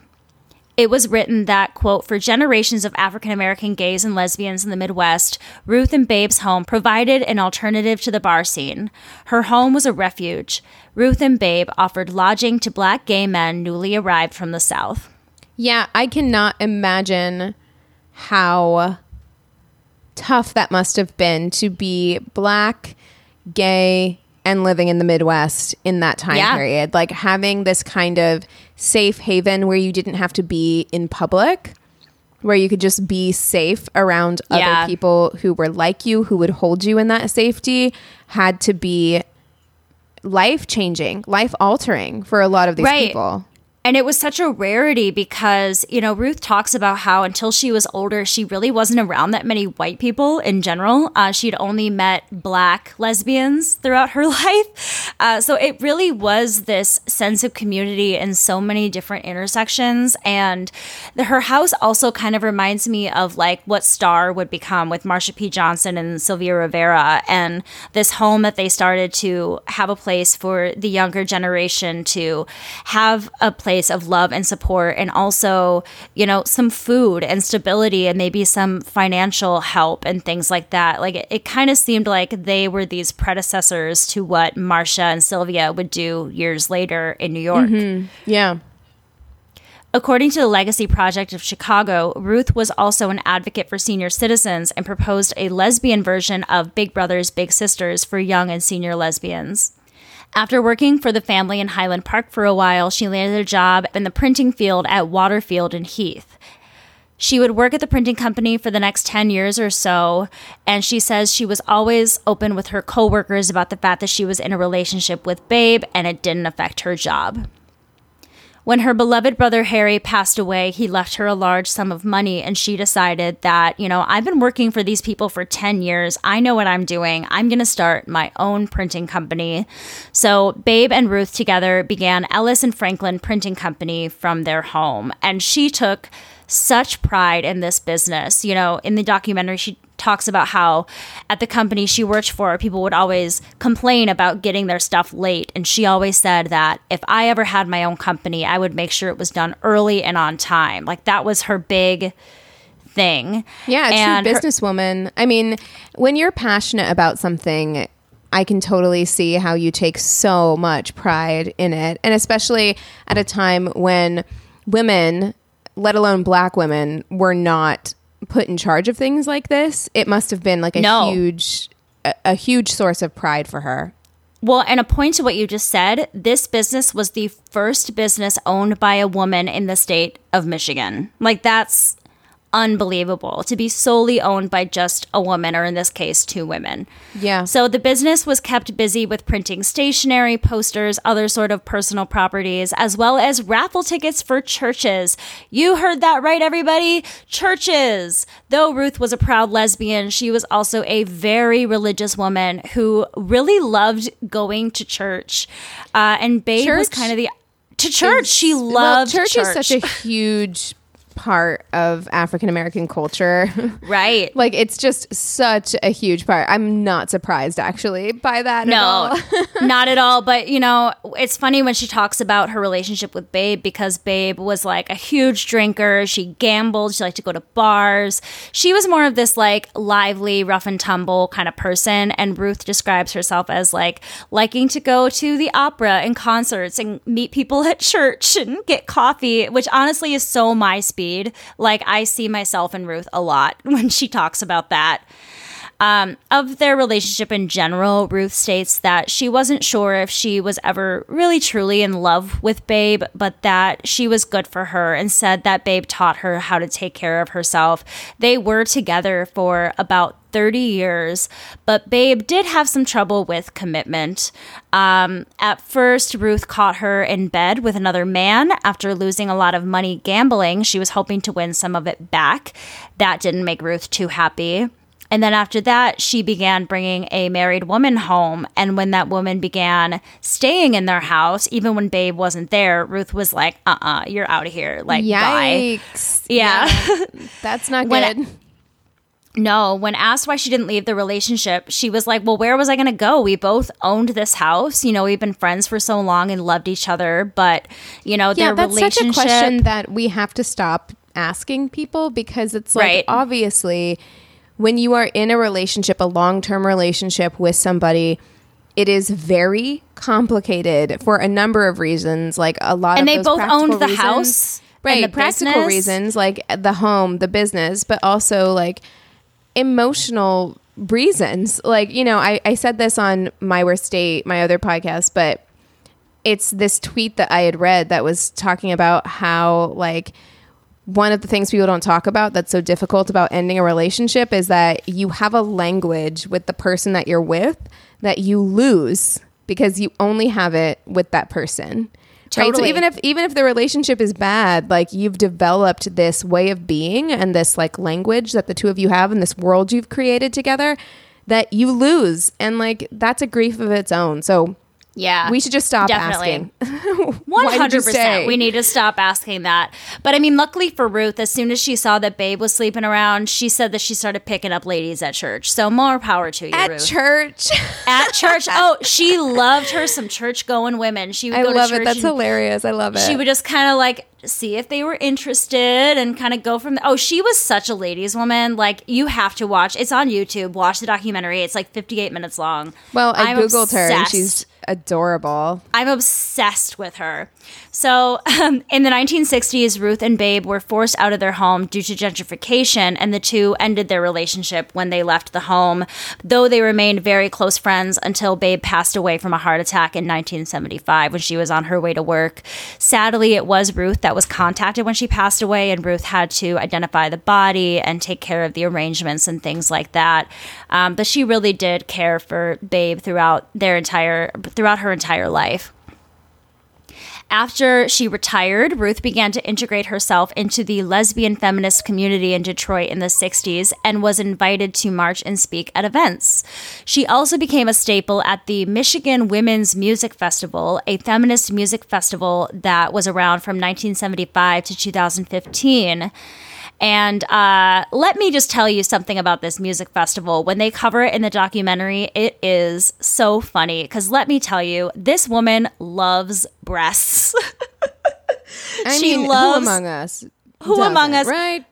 It was written that, quote, for generations of African American gays and lesbians in the Midwest, Ruth and Babe's home provided an alternative to the bar scene. Her home was a refuge. Ruth and Babe offered lodging to black gay men newly arrived from the South. Yeah, I cannot imagine how tough that must have been to be black, gay, and living in the Midwest in that time Yeah. period. Like having this kind of safe haven where you didn't have to be in public, where you could just be safe around Yeah. other people who were like you, who would hold you in that safety, had to be life changing, life altering for a lot of these Right. people. And it was such a rarity because, you know, Ruth talks about how until she was older, she really wasn't around that many white people in general. Uh, she'd only met black lesbians throughout her life. Uh, so it really was this sense of community in so many different intersections. And the, her house also kind of reminds me of like what Star would become with Marsha P. Johnson and Sylvia Rivera. And this home that they started to have a place for the younger generation to have a place of love and support and also you know some food and stability and maybe some financial help and things like that like it, it kind of seemed like they were these predecessors to what marsha and sylvia would do years later in new york mm-hmm. Yeah. According to the Legacy Project of Chicago, Ruth was also an advocate for senior citizens and proposed a lesbian version of Big Brothers Big Sisters for young and senior lesbians. After working for the family in Highland Park for a while, she landed a job in the printing field at Waterfield and Heath. She would work at the printing company for the next 10 years or so, and she says she was always open with her coworkers about the fact that she was in a relationship with Babe and it didn't affect her job. When her beloved brother Harry passed away, he left her a large sum of money, and she decided that, you know, I've been working for these people for 10 years. I know what I'm doing. I'm going to start my own printing company. So, Babe and Ruth together began Ellis and Franklin Printing Company from their home, and she took such pride in this business. You know, in the documentary, she talks about how at the company she worked for, people would always complain about getting their stuff late. And she always said that if I ever had my own company, I would make sure it was done early and on time. Like that was her big thing. Yeah, a And true her- businesswoman. I mean, when you're passionate about something, I can totally see how you take so much pride in it. And especially at a time when women, let alone black women, were not put in charge of things like this. It must have been like a No. huge a, a huge source of pride for her. Well, and a point to what you just said, this business was the first business owned by a woman in the state of Michigan. Like, that's unbelievable to be solely owned by just a woman, or in this case, two women. Yeah. So the business was kept busy with printing stationery, posters, other sort of personal properties, as well as raffle tickets for churches. You heard that right, everybody? Churches. Though Ruth was a proud lesbian, she was also a very religious woman who really loved going to church. Uh, and Babe was kind of the to church. she Well, loved church, church. is such a huge part of African American culture. right. Like it's just such a huge part. I'm not surprised actually by that. at all. No, not at all. But you know, it's funny when she talks about her relationship with Babe because Babe was like a huge drinker. She gambled. She liked to go to bars. She was more of this like lively, rough and tumble kind of person. And Ruth describes herself as like liking to go to the opera and concerts and meet people at church and get coffee, which honestly is so my speed. Like I see myself in Ruth a lot when she talks about that. Um, of their relationship in general, Ruth states that she wasn't sure if she was ever really truly in love with Babe, but that she was good for her and said that Babe taught her how to take care of herself. They were together for about 30 years, but Babe did have some trouble with commitment. Um, at first, Ruth caught her in bed with another man after losing a lot of money gambling. She was hoping to win some of it back. That didn't make Ruth too happy. And then after that, she began bringing a married woman home. And when that woman began staying in their house, even when Babe wasn't there, Ruth was like, uh uh-uh, uh, you are out of here. Like, bye. Yikes. Yeah. That's not When good. No, when asked why she didn't leave the relationship, she was like, Well, where was I going to go? We both owned this house. You know, we've been friends for so long and loved each other. But, you know, yeah, their that's relationship. such a question that we have to stop asking people because it's like Right. obviously when you are in a relationship, a long-term relationship with somebody, it is very complicated for a number of reasons. Like a lot And of they both owned the reasons- house and right? the practical business. reasons like the home, the business, but also like emotional reasons. Like, you know, I, I said this on My Worst Date, my other podcast, but it's this tweet that I had read that was talking about how, like, one of the things people don't talk about that's so difficult about ending a relationship is that you have a language with the person that you're with that you lose because you only have it with that person. Right. So even if even if the relationship is bad, like you've developed this way of being and this like language that the two of you have and this world you've created together that you lose. And like that's a grief of its own. So Yeah. we should just stop Definitely. asking. One Why did you hundred stay? percent. We need to stop asking that. But I mean, luckily for Ruth, as soon as she saw that Babe was sleeping around, she said that she started picking up ladies at church. So more power to you, At Ruth. church. at church. Oh, she loved her some church going women. She would I go love to it. church That's hilarious. I love it. She would just kind of like see if they were interested and kind of go from Oh, she was such a ladies woman. Like you have to watch. It's on YouTube. Watch the documentary. It's like 58 minutes long. well, I I'm googled her and she's adorable. I'm obsessed with her. So, um, in the 1960s, Ruth and Babe were forced out of their home due to gentrification, and the two ended their relationship when they left the home, though they remained very close friends until Babe passed away from a heart attack in 1975 when she was on her way to work. Sadly, it was Ruth that was contacted when she passed away, and Ruth had to identify the body and take care of the arrangements and things like that. Um, but she really did care for Babe throughout their entire throughout her entire life. after she retired, Ruth began to integrate herself into the lesbian feminist community in Detroit in the 60s and was invited to march and speak at events. She also became a staple at the Michigan Womyn's Music Festival, a feminist music festival that was around from 1975 to 2015. And uh, let me just tell you something about this music festival. When they cover it in the documentary, it is so funny. Because let me tell you, this woman loves breasts. I she mean, loves- who among us? Who among us- Right.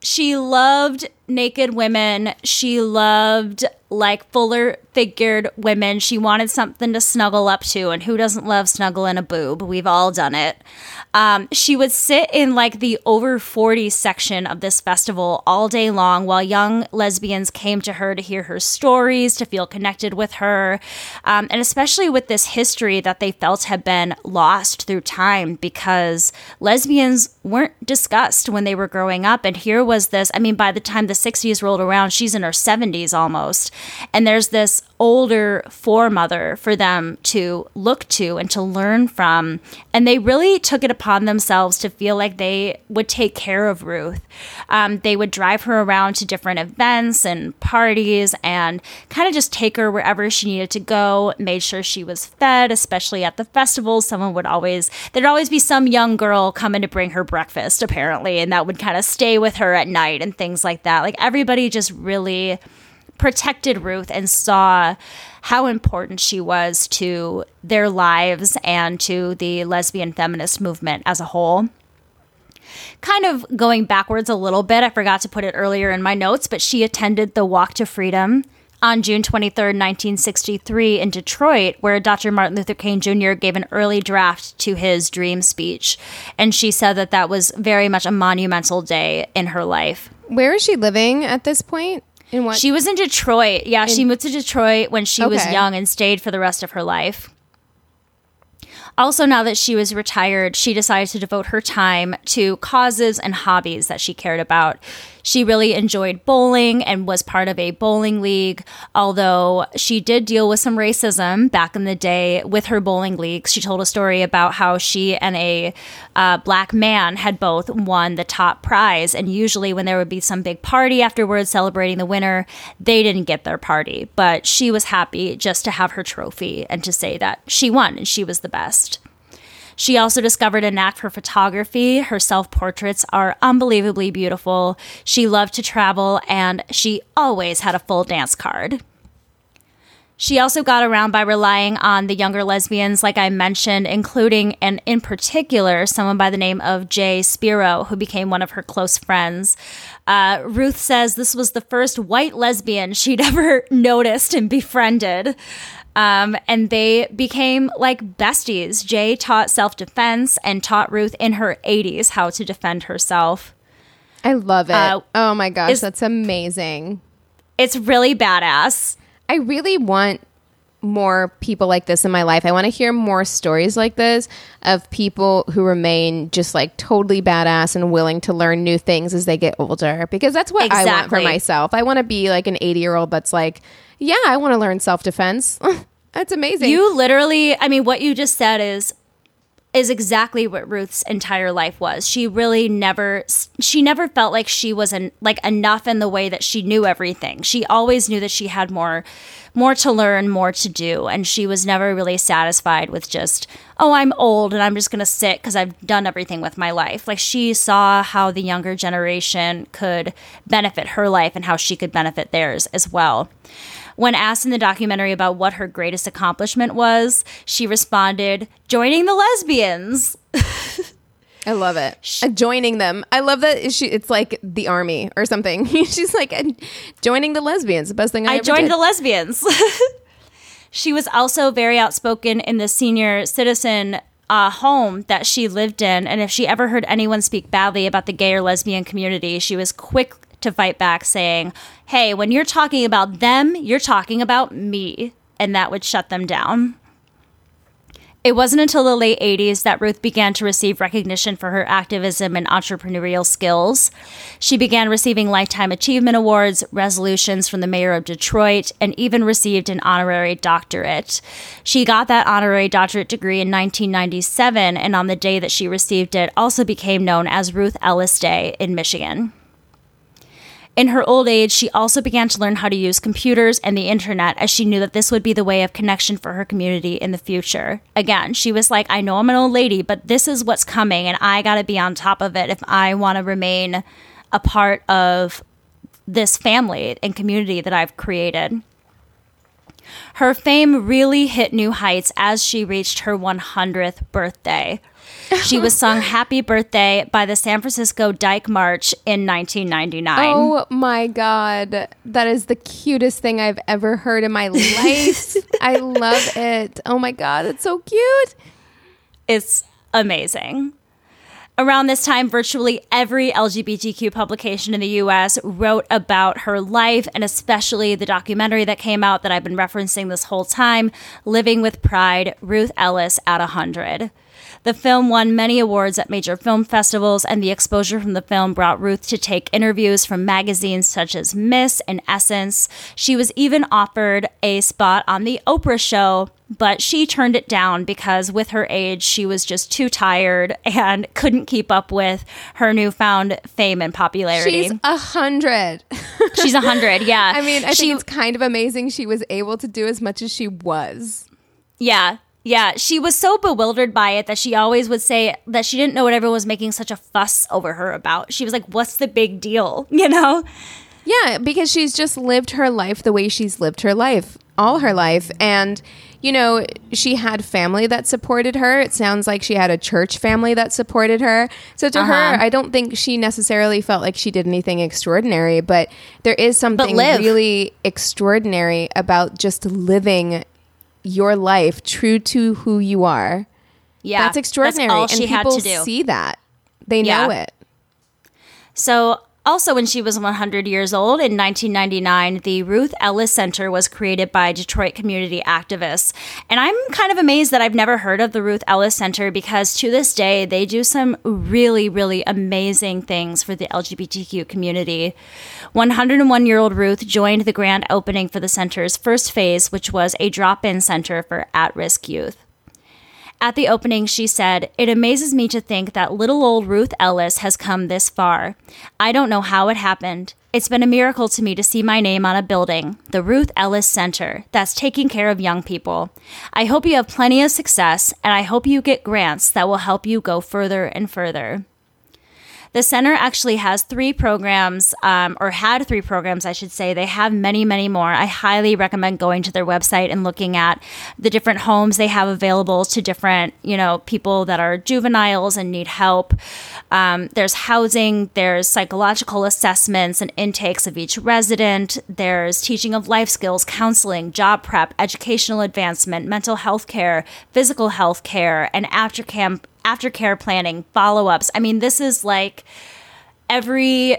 she loved naked women. She loved like fuller figured women. She wanted something to snuggle up to, and who doesn't love snuggling a boob? We've all done it. Um, she would sit in like the over 40 section of this festival all day long while young lesbians came to her to hear her stories, to feel connected with her, um, and especially with this history that they felt had been lost through time because lesbians weren't discussed when they were growing up. And here was this I mean, by the time the 60s rolled around, she's in her 70s almost. And there's this older foremother for them to look to and to learn from. And they really took it upon themselves to feel like they would take care of Ruth. Um, they would drive her around to different events and parties and kind of just take her wherever she needed to go, made sure she was fed, especially at the festivals. Someone would always, there'd always be some young girl coming to bring her breakfast, apparently, and that would kind of stay with her at night and things like that. Like everybody just really protected Ruth and saw how important she was to their lives and to the lesbian feminist movement as a whole. Kind of going backwards a little bit, I forgot to put it earlier in my notes, but she attended the Walk to Freedom on June 23, 1963, in Detroit, where Dr. Martin Luther King Jr. gave an early draft to his dream speech. And she said that that was very much a monumental day in her life. Where is she living at this point? In what? She was in Detroit. Yeah, she moved to Detroit when she was young and stayed for the rest of her life. Also, now that she was retired, she decided to devote her time to causes and hobbies that she cared about. She really enjoyed bowling and was part of a bowling league, although she did deal with some racism back in the day with her bowling league. She told a story about how she and a uh, black man had both won the top prize, and usually when there would be some big party afterwards celebrating the winner, they didn't get their party. But she was happy just to have her trophy and to say that she won and she was the best. She also discovered a knack for photography. Her self portraits are unbelievably beautiful. She loved to travel and she always had a full dance card. She also got around by relying on the younger lesbians, like I mentioned, including and in particular someone by the name of Jaye Spiro, who became one of her close friends. Uh, Ruth says this was the first white lesbian she'd ever noticed and befriended. Um, and they became like besties. Jaye taught self defense and taught Ruth in her 80s how to defend herself. I love it. Uh, oh my gosh, that's amazing. It's really badass. I really want more people like this in my life. I want to hear more stories like this of people who remain just like totally badass and willing to learn new things as they get older because that's what I want for myself. I want to be like an 80 year old that's like, yeah, I want to learn self defense. that's amazing. You literally, I mean, what you just said is is exactly what Ruth's entire life was. She really never she never felt like she was an, like enough in the way that she knew everything. She always knew that she had more more to learn, more to do, and she was never really satisfied with just, "Oh, I'm old and I'm just going to sit cuz I've done everything with my life." Like she saw how the younger generation could benefit her life and how she could benefit theirs as well. When asked in the documentary about what her greatest accomplishment was, she responded, joining the lesbians. I love it. Uh, joining them. I love that she, it's like the army or something. She's like joining the lesbians. The best thing I, I joined did. the lesbians. she was also very outspoken in the senior citizen uh, home that she lived in. And if she ever heard anyone speak badly about the gay or lesbian community, she was quick to fight back, saying, Hey, when you're talking about them, you're talking about me. And that would shut them down. It wasn't until the late 80s that Ruth began to receive recognition for her activism and entrepreneurial skills. She began receiving Lifetime Achievement Awards, resolutions from the mayor of Detroit, and even received an honorary doctorate. She got that honorary doctorate degree in 1997, and on the day that she received it, also became known as Ruth Ellis Day in Michigan. In her old age, she also began to learn how to use computers and the internet as she knew that this would be the way of connection for her community in the future. Again, she was like, I know I'm an old lady, but this is what's coming, and I got to be on top of it if I want to remain a part of this family and community that I've created. Her fame really hit new heights as she reached her 100th birthday. She was sung Happy Birthday by the San Francisco Dyke March in 1999. Oh my God. That is the cutest thing I've ever heard in my life. I love it. Oh my God. It's so cute. It's amazing. Around this time, virtually every LGBTQ publication in the US wrote about her life, and especially the documentary that came out that I've been referencing this whole time Living with Pride Ruth Ellis at 100. The film won many awards at major film festivals, and the exposure from the film brought Ruth to take interviews from magazines such as Miss and Essence. She was even offered a spot on The Oprah Show, but she turned it down because with her age, she was just too tired and couldn't keep up with her newfound fame and popularity. She's a hundred. She's a hundred, yeah. I mean, I she, think it's kind of amazing she was able to do as much as she was. Yeah, yeah, she was so bewildered by it that she always would say that she didn't know what everyone was making such a fuss over her about. She was like, "What's the big deal?" You know? Yeah, because she's just lived her life the way she's lived her life all her life and you know, she had family that supported her. It sounds like she had a church family that supported her. So to Uh-huh. her, I don't think she necessarily felt like she did anything extraordinary, but there is something really extraordinary about just living your life true to who you are. Yeah, That's extraordinary. all and people see that. They Yeah. know it. So, also when she was 100 years old in 1999, the Ruth Ellis Center was created by Detroit community activists. And I'm kind of amazed that I've never heard of the Ruth Ellis Center because to this day, they do some really, really amazing things for the LGBTQ community. 101 year old Ruth joined the grand opening for the center's first phase, which was a drop in center for at risk youth. At the opening, she said, It amazes me to think that little old Ruth Ellis has come this far. I don't know how it happened. It's been a miracle to me to see my name on a building, the Ruth Ellis Center, that's taking care of young people. I hope you have plenty of success, and I hope you get grants that will help you go further and further. The center actually has three programs, um, or had three programs, I should say. They have many, many more. I highly recommend going to their website and looking at the different homes they have available to different, you know, people that are juveniles and need help. Um, there's housing, there's psychological assessments and intakes of each resident. There's teaching of life skills, counseling, job prep, educational advancement, mental health care, physical health care, and after camp aftercare planning, follow ups. I mean, this is like every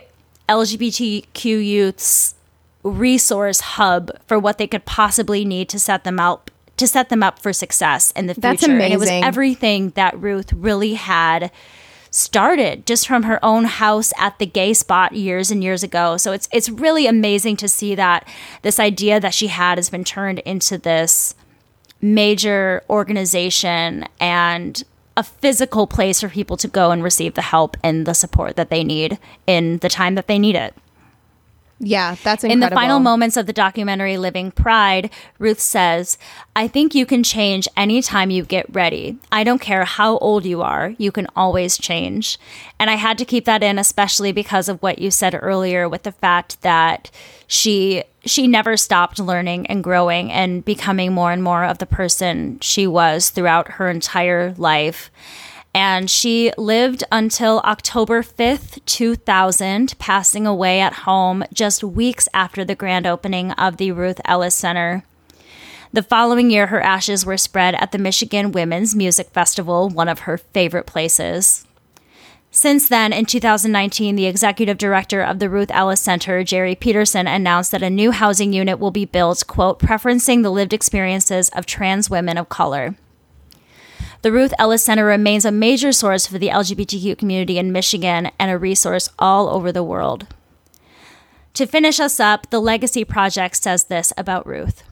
LGBTQ youth's resource hub for what they could possibly need to set them up to set them up for success in the future. That's And it was everything that Ruth really had started just from her own house at the gay spot years and years ago. So it's it's really amazing to see that this idea that she had has been turned into this major organization and a physical place for people to go and receive the help and the support that they need in the time that they need it. Yeah, that's incredible. In the final moments of the documentary Living Pride, Ruth says, I think you can change anytime you get ready. I don't care how old you are, you can always change. And I had to keep that in, especially because of what you said earlier with the fact that she she never stopped learning and growing and becoming more and more of the person she was throughout her entire life and she lived until October 5th, 2000, passing away at home just weeks after the grand opening of the Ruth Ellis Center. The following year, her ashes were spread at the Michigan Womyn's Music Festival, one of her favorite places. Since then, in 2019, the executive director of the Ruth Ellis Center, Jerry Peterson, announced that a new housing unit will be built, quote, preferencing the lived experiences of trans women of color. The Ruth Ellis Center remains a major source for the LGBTQ community in Michigan and a resource all over the world. To finish us up, the Legacy Project says this about Ruth.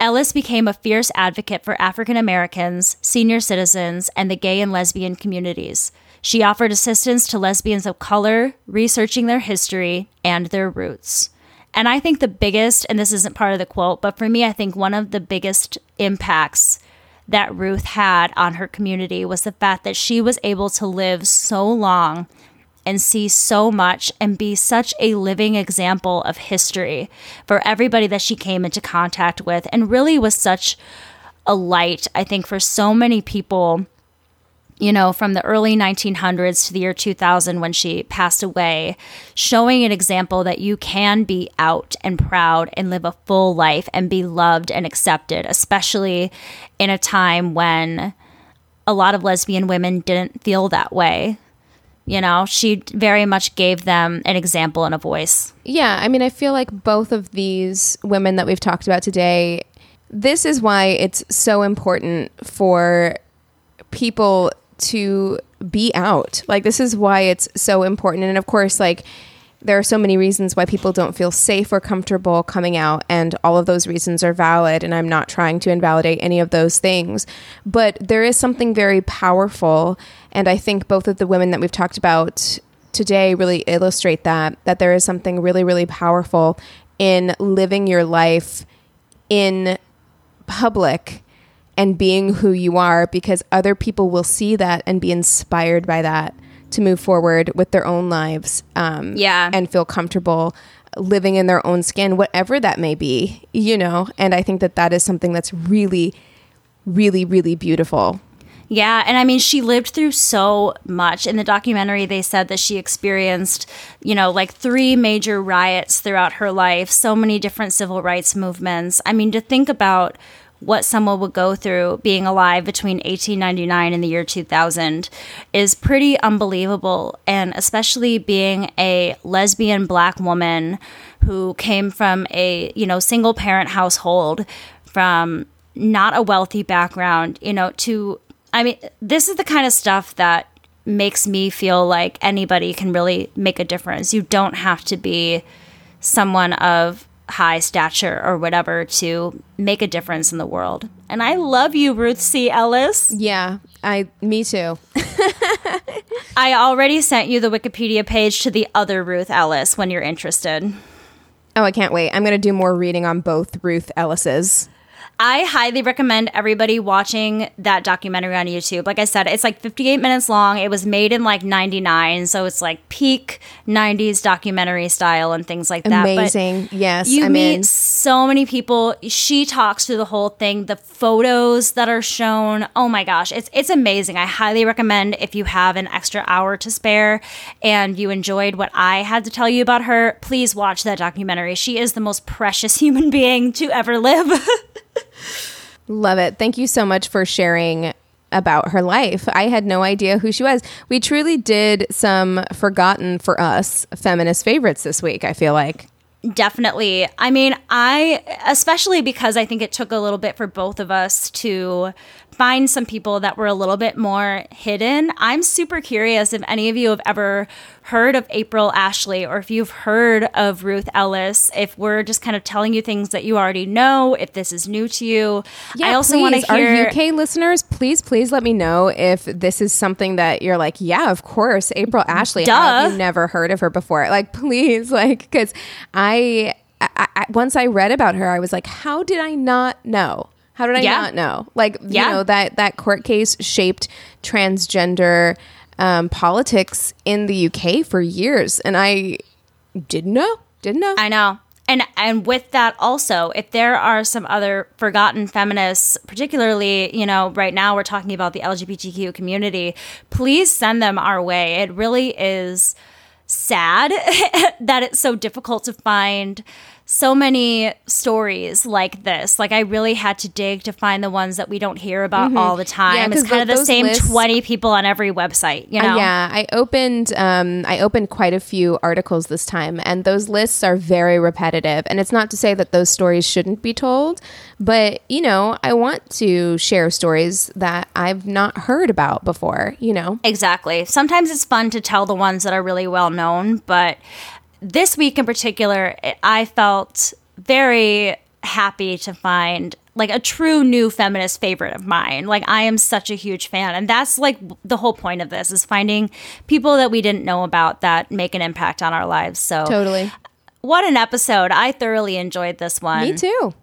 Ellis became a fierce advocate for African Americans, senior citizens, and the gay and lesbian communities. She offered assistance to lesbians of color, researching their history and their roots. And I think the biggest, and this isn't part of the quote, but for me, I think one of the biggest impacts that Ruth had on her community was the fact that she was able to live so long and see so much and be such a living example of history for everybody that she came into contact with and really was such a light, I think, for so many people you know, from the early 1900s to the year 2000 when she passed away, showing an example that you can be out and proud and live a full life and be loved and accepted, especially in a time when a lot of lesbian women didn't feel that way. You know, she very much gave them an example and a voice. Yeah, I mean, I feel like both of these women that we've talked about today, this is why it's so important for people to be out. Like, this is why it's so important. And of course, like, there are so many reasons why people don't feel safe or comfortable coming out, and all of those reasons are valid. And I'm not trying to invalidate any of those things, but there is something very powerful. And I think both of the women that we've talked about today really illustrate that that there is something really, really powerful in living your life in public and being who you are because other people will see that and be inspired by that to move forward with their own lives um, Yeah. and feel comfortable living in their own skin whatever that may be you know and i think that that is something that's really really really beautiful Yeah, and I mean, she lived through so much. In the documentary, they said that she experienced, you know, like three major riots throughout her life, so many different civil rights movements. I mean, to think about what someone would go through being alive between 1899 and the year 2000 is pretty unbelievable. And especially being a lesbian black woman who came from a, you know, single parent household, from not a wealthy background, you know, to, I mean, this is the kind of stuff that makes me feel like anybody can really make a difference. You don't have to be someone of high stature or whatever to make a difference in the world. And I love you, Ruth C. Ellis. yeah i me too I already sent you the Wikipedia page to the other Ruth Ellis when you're interested. oh i can't wait i'm going to do more reading on both ruth ellis's I highly recommend everybody watching that documentary on YouTube. Like I said, it's like 58 minutes long. It was made in like 99, so it's like peak 90s documentary style and things like that. But amazing yes you i'm meet in so many people. She talks through the whole thing. The photos that are shown, oh my gosh, it's it's amazing. I highly recommend if you have an extra hour to spare and you enjoyed what I had to tell you about her, please watch that documentary. She is the most precious human being to ever live. Love it. Thank you so much for sharing about her life. I had no idea who she was. We truly did some forgotten for us feminist favorites this week, I feel like. Definitely. I mean, I, especially because I think it took a little bit for both of us to find some people that were a little bit more hidden. I'm super curious if any of you have ever heard of April Ashley or if you've heard of Ruth Ellis, if we're just kind of telling you things that you already know, if this is new to you. I also want to hear. our UK listeners, please, please let me know if this is something that you're like, yeah, of course, April Ashley. Have you never heard of her before? Like, please, like, because I, I, I, once I read about her, I was like, how did I not know? How did I Yeah. not know? Like, you know, that that court case shaped transgender um, politics in the UK for years, and I didn't know, didn't know. I know. And and with that also, if there are some other forgotten feminists, particularly, you know, right now we're talking about the LGBTQ community, please send them our way. It really is sad that it's so difficult to find so many stories like this. Like I really had to dig to find the ones that we don't hear about all the time. Yeah, it's kind of the same lists- 20 people on every website, you know? Uh, yeah, I opened um, I opened quite a few articles this time, and those lists are very repetitive. And it's not to say that those stories shouldn't be told, but you know, I want to share stories that I've not heard about before. You know, Exactly. Sometimes it's fun to tell the ones that are really well known, but this week in particular, I felt very happy to find like a true new feminist favorite of mine. Like I am such a huge fan and that's like the whole point of this is finding people that we didn't know about that make an impact on our lives. So totally. what an episode. I thoroughly enjoyed this one. Me too.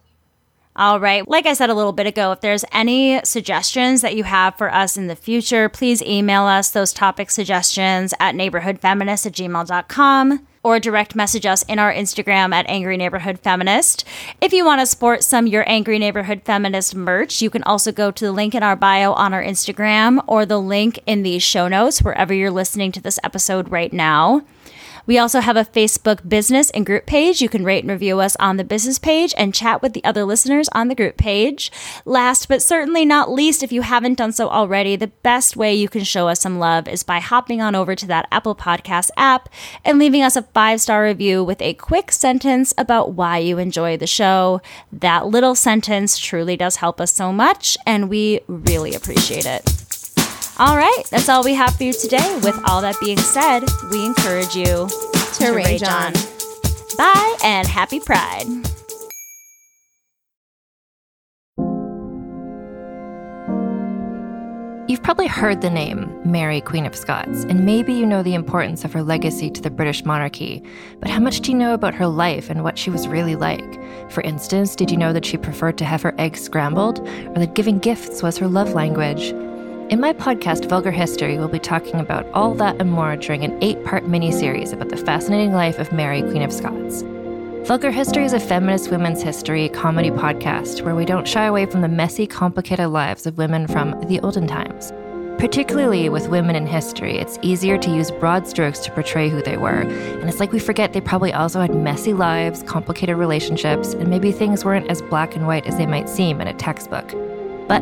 All right. Like I said a little bit ago, if there's any suggestions that you have for us in the future, please email us those topic suggestions at neighborhoodfeminist at gmail.com or direct message us in our Instagram at Angry Neighborhood Feminist. If you want to support some Your Angry Neighborhood Feminist merch, you can also go to the link in our bio on our Instagram or the link in the show notes wherever you're listening to this episode right now. We also have a Facebook business and group page. You can rate and review us on the business page and chat with the other listeners on the group page. Last but certainly not least, if you haven't done so already, the best way you can show us some love is by hopping on over to that Apple Podcast app and leaving us a five star review with a quick sentence about why you enjoy the show. That little sentence truly does help us so much, and we really appreciate it. All right, that's all we have for you today. With all that being said, we encourage you To rage on. Bye and happy Pride. You've probably heard the name Mary, Queen of Scots, and maybe you know the importance of her legacy to the British monarchy. But how much do you know about her life and what she was really like? For instance, did you know that she preferred to have her eggs scrambled, or that giving gifts was her love language? In my podcast, Vulgar History, we'll be talking about all that and more during an eight part mini series about the fascinating life of Mary, Queen of Scots. Vulgar History is a feminist women's history comedy podcast where we don't shy away from the messy, complicated lives of women from the olden times. Particularly with women in history, it's easier to use broad strokes to portray who they were, and it's like we forget they probably also had messy lives, complicated relationships, and maybe things weren't as black and white as they might seem in a textbook. But